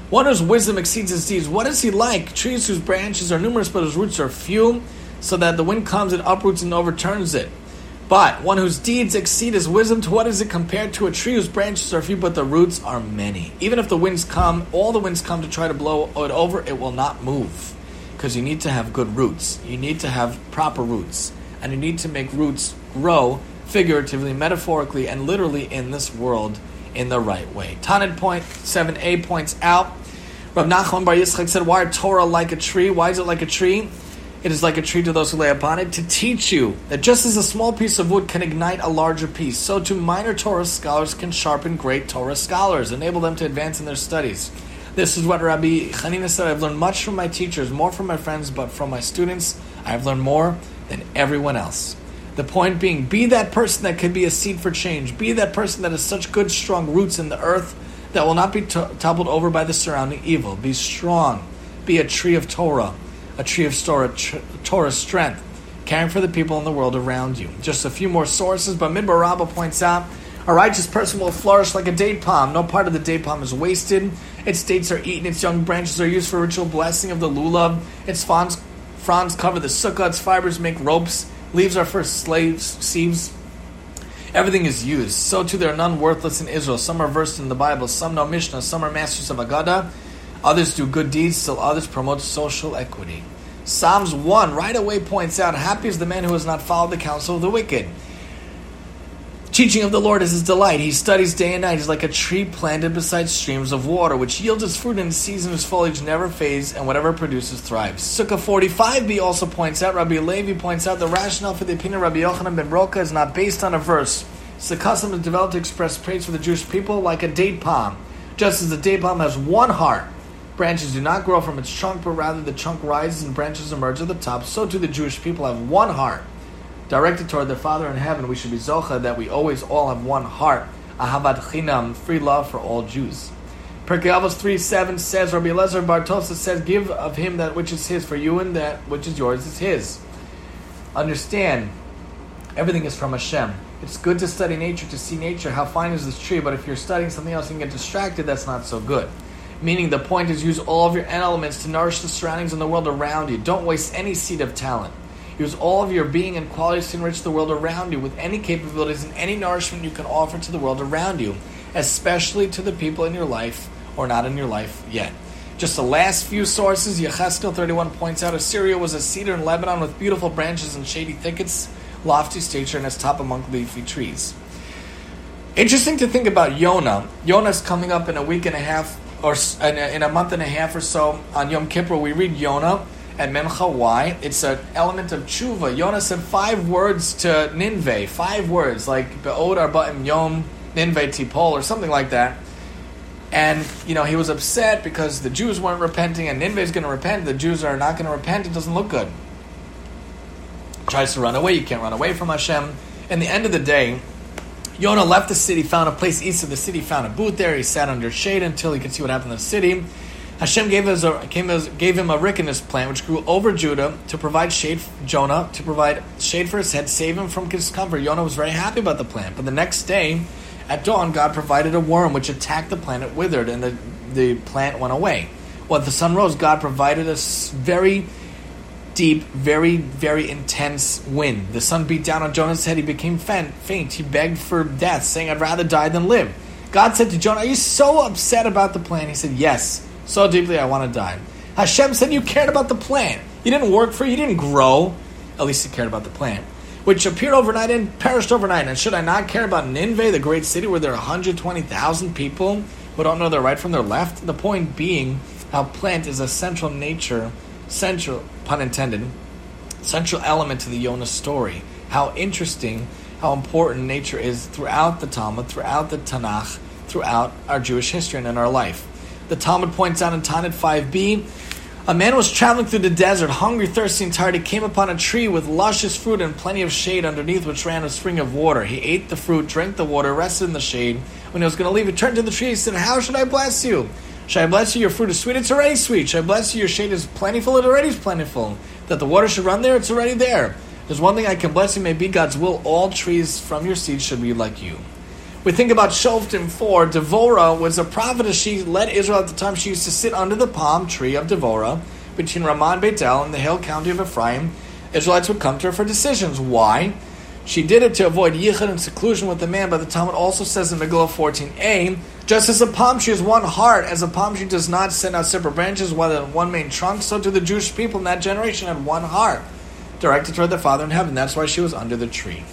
one whose wisdom exceeds his deeds, what is he like? Trees whose branches are numerous, but whose roots are few so that the wind comes and uproots and overturns it. But one whose deeds exceed his wisdom, to what is it compared to a tree whose branches are few, but the roots are many? Even if the winds come, all the winds come to try to blow it over, it will not move. Because you need to have good roots. You need to have proper roots. And you need to make roots grow figuratively, metaphorically, and literally in this world in the right way. Tanit point 7a points out. Rav Nachman Bar Yitzchak said, Why Torah like a tree? Why is it like a tree? It is like a tree to those who lay upon it to teach you that just as a small piece of wood can ignite a larger piece, so too minor Torah scholars can sharpen great Torah scholars, enable them to advance in their studies. This is what Rabbi Hanina said. I've learned much from my teachers, more from my friends, but from my students, I have learned more than everyone else. The point being, be that person that could be a seed for change. Be that person that has such good, strong roots in the earth that will not be t- toppled over by the surrounding evil. Be strong. Be a tree of Torah a tree of Torah, strength, caring for the people in the world around you. Just a few more sources, but Midbar Rabbah points out a righteous person will flourish like a date palm. No part of the date palm is wasted. Its dates are eaten, its young branches are used for ritual blessing of the lulav, its fronds, fronds cover the sukkah, its fibers make ropes, leaves are for slaves, sieves. Everything is used. So too there are none worthless in Israel. Some are versed in the Bible, some know Mishnah, some are masters of Agada, Others do good deeds, still others promote social equity. Psalms 1 right away points out Happy is the man who has not followed the counsel of the wicked. Teaching of the Lord is his delight. He studies day and night. He's like a tree planted beside streams of water, which yields its fruit in season, whose foliage never fades, and whatever produces thrives. Sukkah 45b also points out, Rabbi Levi points out, the rationale for the opinion of Rabbi Yochanan ben Broka is not based on a verse. It's the custom to develop to express praise for the Jewish people like a date palm. Just as the date palm has one heart, branches do not grow from its trunk, but rather the trunk rises and branches emerge at the top. So too the Jewish people have one heart, directed toward their Father in heaven. We should be zocha that we always all have one heart. Ahavat chinam, free love for all Jews. Pirkei Avos 3 7 says, Rabbi Eliezer Bartosa says, Give of him that which is his, for you and that which is yours is his. Understand, everything is from Hashem. It's good to study nature, to see nature. How fine is this tree? But if you're studying something else and get distracted, that's not so good. Meaning the point is use all of your elements to nourish the surroundings and the world around you. Don't waste any seed of talent. Use all of your being and qualities to enrich the world around you with any capabilities and any nourishment you can offer to the world around you, especially to the people in your life or not in your life yet. Just the last few sources, Yecheskel 31 points out Assyria was a cedar in Lebanon with beautiful branches and shady thickets, lofty stature, and its top among leafy trees. Interesting to think about Yonah. Yonah's coming up in a week and a half or in a, in a, month and a half or so on Yom Kippur, we read Yonah and Mincha. Why? It's an element of tshuva. Yonah said five words to Ninveh, five words like Be'od Arba'im Yom Ninveh Tipol or something like that. And you know he was upset because the Jews weren't repenting, and Ninveh is going to repent. The Jews are not going to repent. It doesn't look good. tries to run away. You can't run away from Hashem. In the end of the day, Yonah left the city, found a place east of the city, found a booth there. He sat under shade until he could see what happened in the city. Hashem gave, gave him a ricinus plant which grew over Judah to provide shade Jonah, to provide shade for his head, save him from discomfort. Jonah was very happy about the plant. But the next day, at dawn, God provided a worm which attacked the plant. It withered, and the, the plant went away. Well, the sun rose, God provided a very deep, very, very intense wind. The sun beat down on Jonah's head. He became faint. He begged for death, saying, I'd rather die than live. God said to Jonah, Are you so upset about the plan? He said, Yes, so deeply I want to die. Hashem said, You cared about the plan. You didn't work for it, you didn't grow. At least you cared about the plan. Which appeared overnight and perished overnight. And should I not care about Nineveh, the great city where there are 120,000 people who don't know their right from their left? The point being, how plant is a central nature, central pun intended, central element to the Yonah story. How interesting, how important nature is throughout the Talmud, throughout the Tanakh, throughout our Jewish history and in our life. The Talmud points out in Tanit 5b a man was traveling through the desert, hungry, thirsty, and tired. He came upon a tree with luscious fruit and plenty of shade underneath which ran a spring of water. He ate the fruit, drank the water, rested in the shade. When he was going to leave, he turned to the tree and said, How should I bless you? Should I bless you? Your fruit is sweet, it's already sweet. Should I bless you? Your shade is plentiful, it already is plentiful. That the water should run there, it's already there. There's one thing I can bless you, may be God's will. All trees from your seed should be like you. We think about Shoftim 4. Devorah was a prophetess. She led Israel at the time. She used to sit under the palm tree of Devorah between Raman Beitel and the hill county of Ephraim. Israelites would come to her for decisions. Why? She did it to avoid yichud and seclusion with the man, but the Talmud also says in Megillah 14a, just as a palm tree is one heart, as a palm tree does not send out separate branches rather than one main trunk, so do the Jewish people in that generation had one heart, directed toward their Father in heaven. That's why she was under the tree.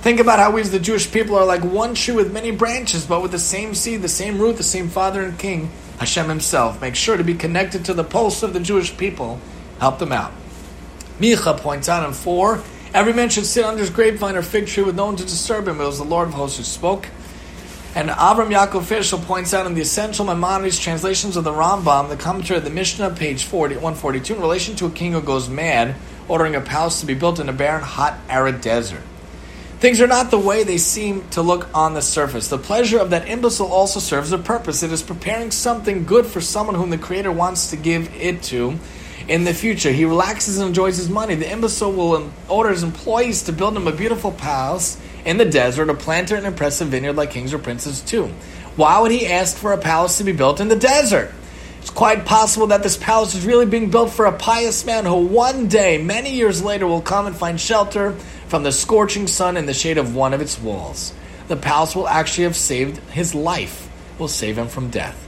Think about how we as the Jewish people are like one tree with many branches, but with the same seed, the same root, the same Father and King, Hashem Himself. Make sure to be connected to the pulse of the Jewish people. Help them out. Micha points out in 4 Every man should sit under his grapevine or fig tree with no one to disturb him. It was the Lord of hosts who spoke. And Avram Yaakov Finkel points out in the essential Maimonides translations of the Rambam, the commentary of the Mishnah, page 40, 142, in relation to a king who goes mad, ordering a palace to be built in a barren, hot, arid desert. Things are not the way they seem to look on the surface. The pleasure of that imbecile also serves a purpose. It is preparing something good for someone whom the Creator wants to give it to in the future. He relaxes and enjoys his money. The imbecile will order his employees to build him a beautiful palace in the desert or plant an impressive vineyard like kings or princes too. Why would he ask for a palace to be built in the desert? It's quite possible that this palace is really being built for a pious man who one day, many years later, will come and find shelter from the scorching sun in the shade of one of its walls. The palace will actually have saved his life, will save him from death.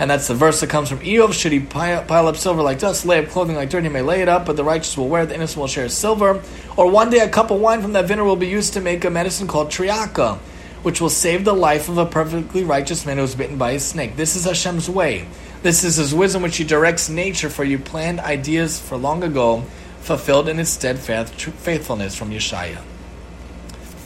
And that's the verse that comes from Iyov. Should he pile up silver like dust, lay up clothing like dirt, he may lay it up, but the righteous will wear, it, the innocent will share silver. Or one day a cup of wine from that vineyard will be used to make a medicine called triaka, which will save the life of a perfectly righteous man who was bitten by a snake. This is Hashem's way. This is his wisdom which he directs nature for you planned ideas for long ago, fulfilled in its steadfast faithfulness from Yeshaya.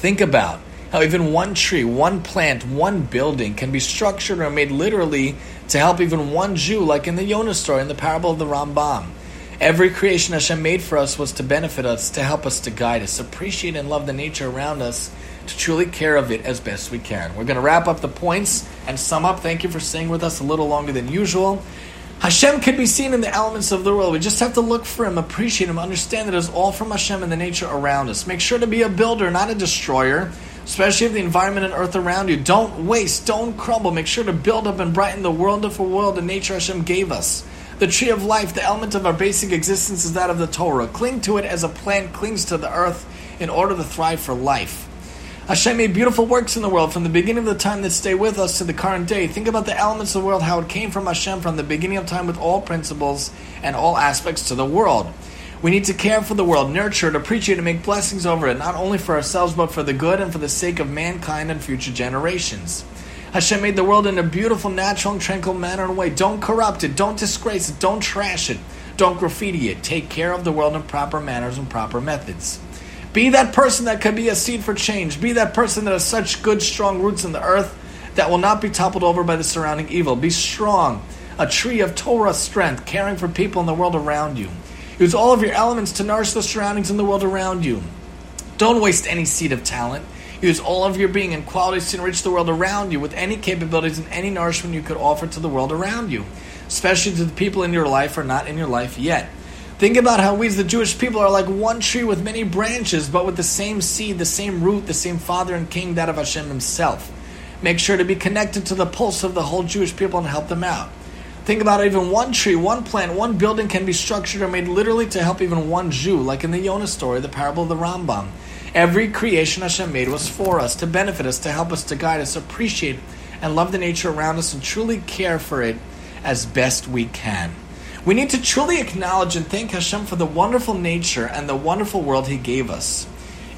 Think about how even one tree, one plant, one building can be structured or made literally to help even one Jew, like in the Yonah story in the parable of the Rambam. Every creation Hashem made for us was to benefit us, to help us, to guide us, appreciate and love the nature around us, to truly care of it as best we can. We're going to wrap up the points and sum up. Thank you for staying with us a little longer than usual. Hashem can be seen in the elements of the world. We just have to look for Him, appreciate Him, understand that it's all from Hashem and the nature around us. Make sure to be a builder, not a destroyer especially of the environment and earth around you. Don't waste, don't crumble. Make sure to build up and brighten the wonderful world and nature Hashem gave us. The tree of life, the element of our basic existence, is that of the Torah. Cling to it as a plant clings to the earth in order to thrive for life. Hashem made beautiful works in the world from the beginning of the time that stay with us to the current day. Think about the elements of the world, how it came from Hashem from the beginning of time with all principles and all aspects to the world. We need to care for the world, nurture it, appreciate it, and make blessings over it, not only for ourselves, but for the good and for the sake of mankind and future generations. Hashem made the world in a beautiful, natural, and tranquil manner and way. Don't corrupt it, don't disgrace it, don't trash it, don't graffiti it. Take care of the world in proper manners and proper methods. Be that person that can be a seed for change. Be that person that has such good, strong roots in the earth that will not be toppled over by the surrounding evil. Be strong, a tree of Torah strength, caring for people in the world around you. Use all of your elements to nourish the surroundings and the world around you. Don't waste any seed of talent. Use all of your being and qualities to enrich the world around you with any capabilities and any nourishment you could offer to the world around you, especially to the people in your life or not in your life yet. Think about how we as the Jewish people are like one tree with many branches, but with the same seed, the same root, the same Father and King, that of Hashem Himself. Make sure to be connected to the pulse of the whole Jewish people and help them out. Think about even one tree, one plant, one building can be structured or made literally to help even one Jew, like in the Yonah story, the parable of the Rambam. Every creation Hashem made was for us, to benefit us, to help us, to guide us, appreciate and love the nature around us, and truly care for it as best we can. We need to truly acknowledge and thank Hashem for the wonderful nature and the wonderful world He gave us.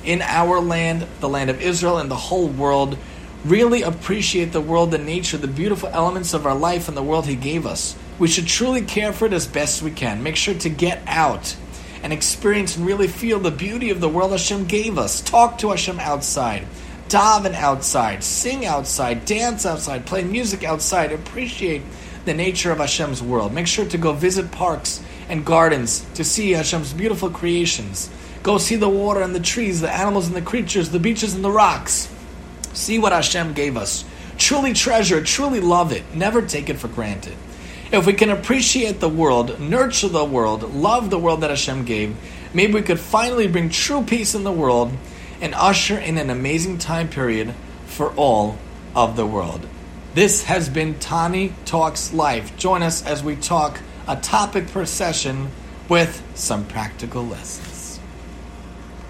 In our land, the land of Israel, and the whole world, really appreciate the world, the nature, the beautiful elements of our life and the world He gave us. We should truly care for it as best we can. Make sure to get out and experience and really feel the beauty of the world Hashem gave us. Talk to Hashem outside, daven outside, sing outside, dance outside, play music outside, appreciate the nature of Hashem's world. Make sure to go visit parks and gardens to see Hashem's beautiful creations. Go see the water and the trees, the animals and the creatures, the beaches and the rocks. See what Hashem gave us. Truly treasure it, truly love it. Never take it for granted. If we can appreciate the world, nurture the world, love the world that Hashem gave, maybe we could finally bring true peace in the world and usher in an amazing time period for all of the world. This has been Tani Talks Life. Join us as we talk a topic per session with some practical lessons.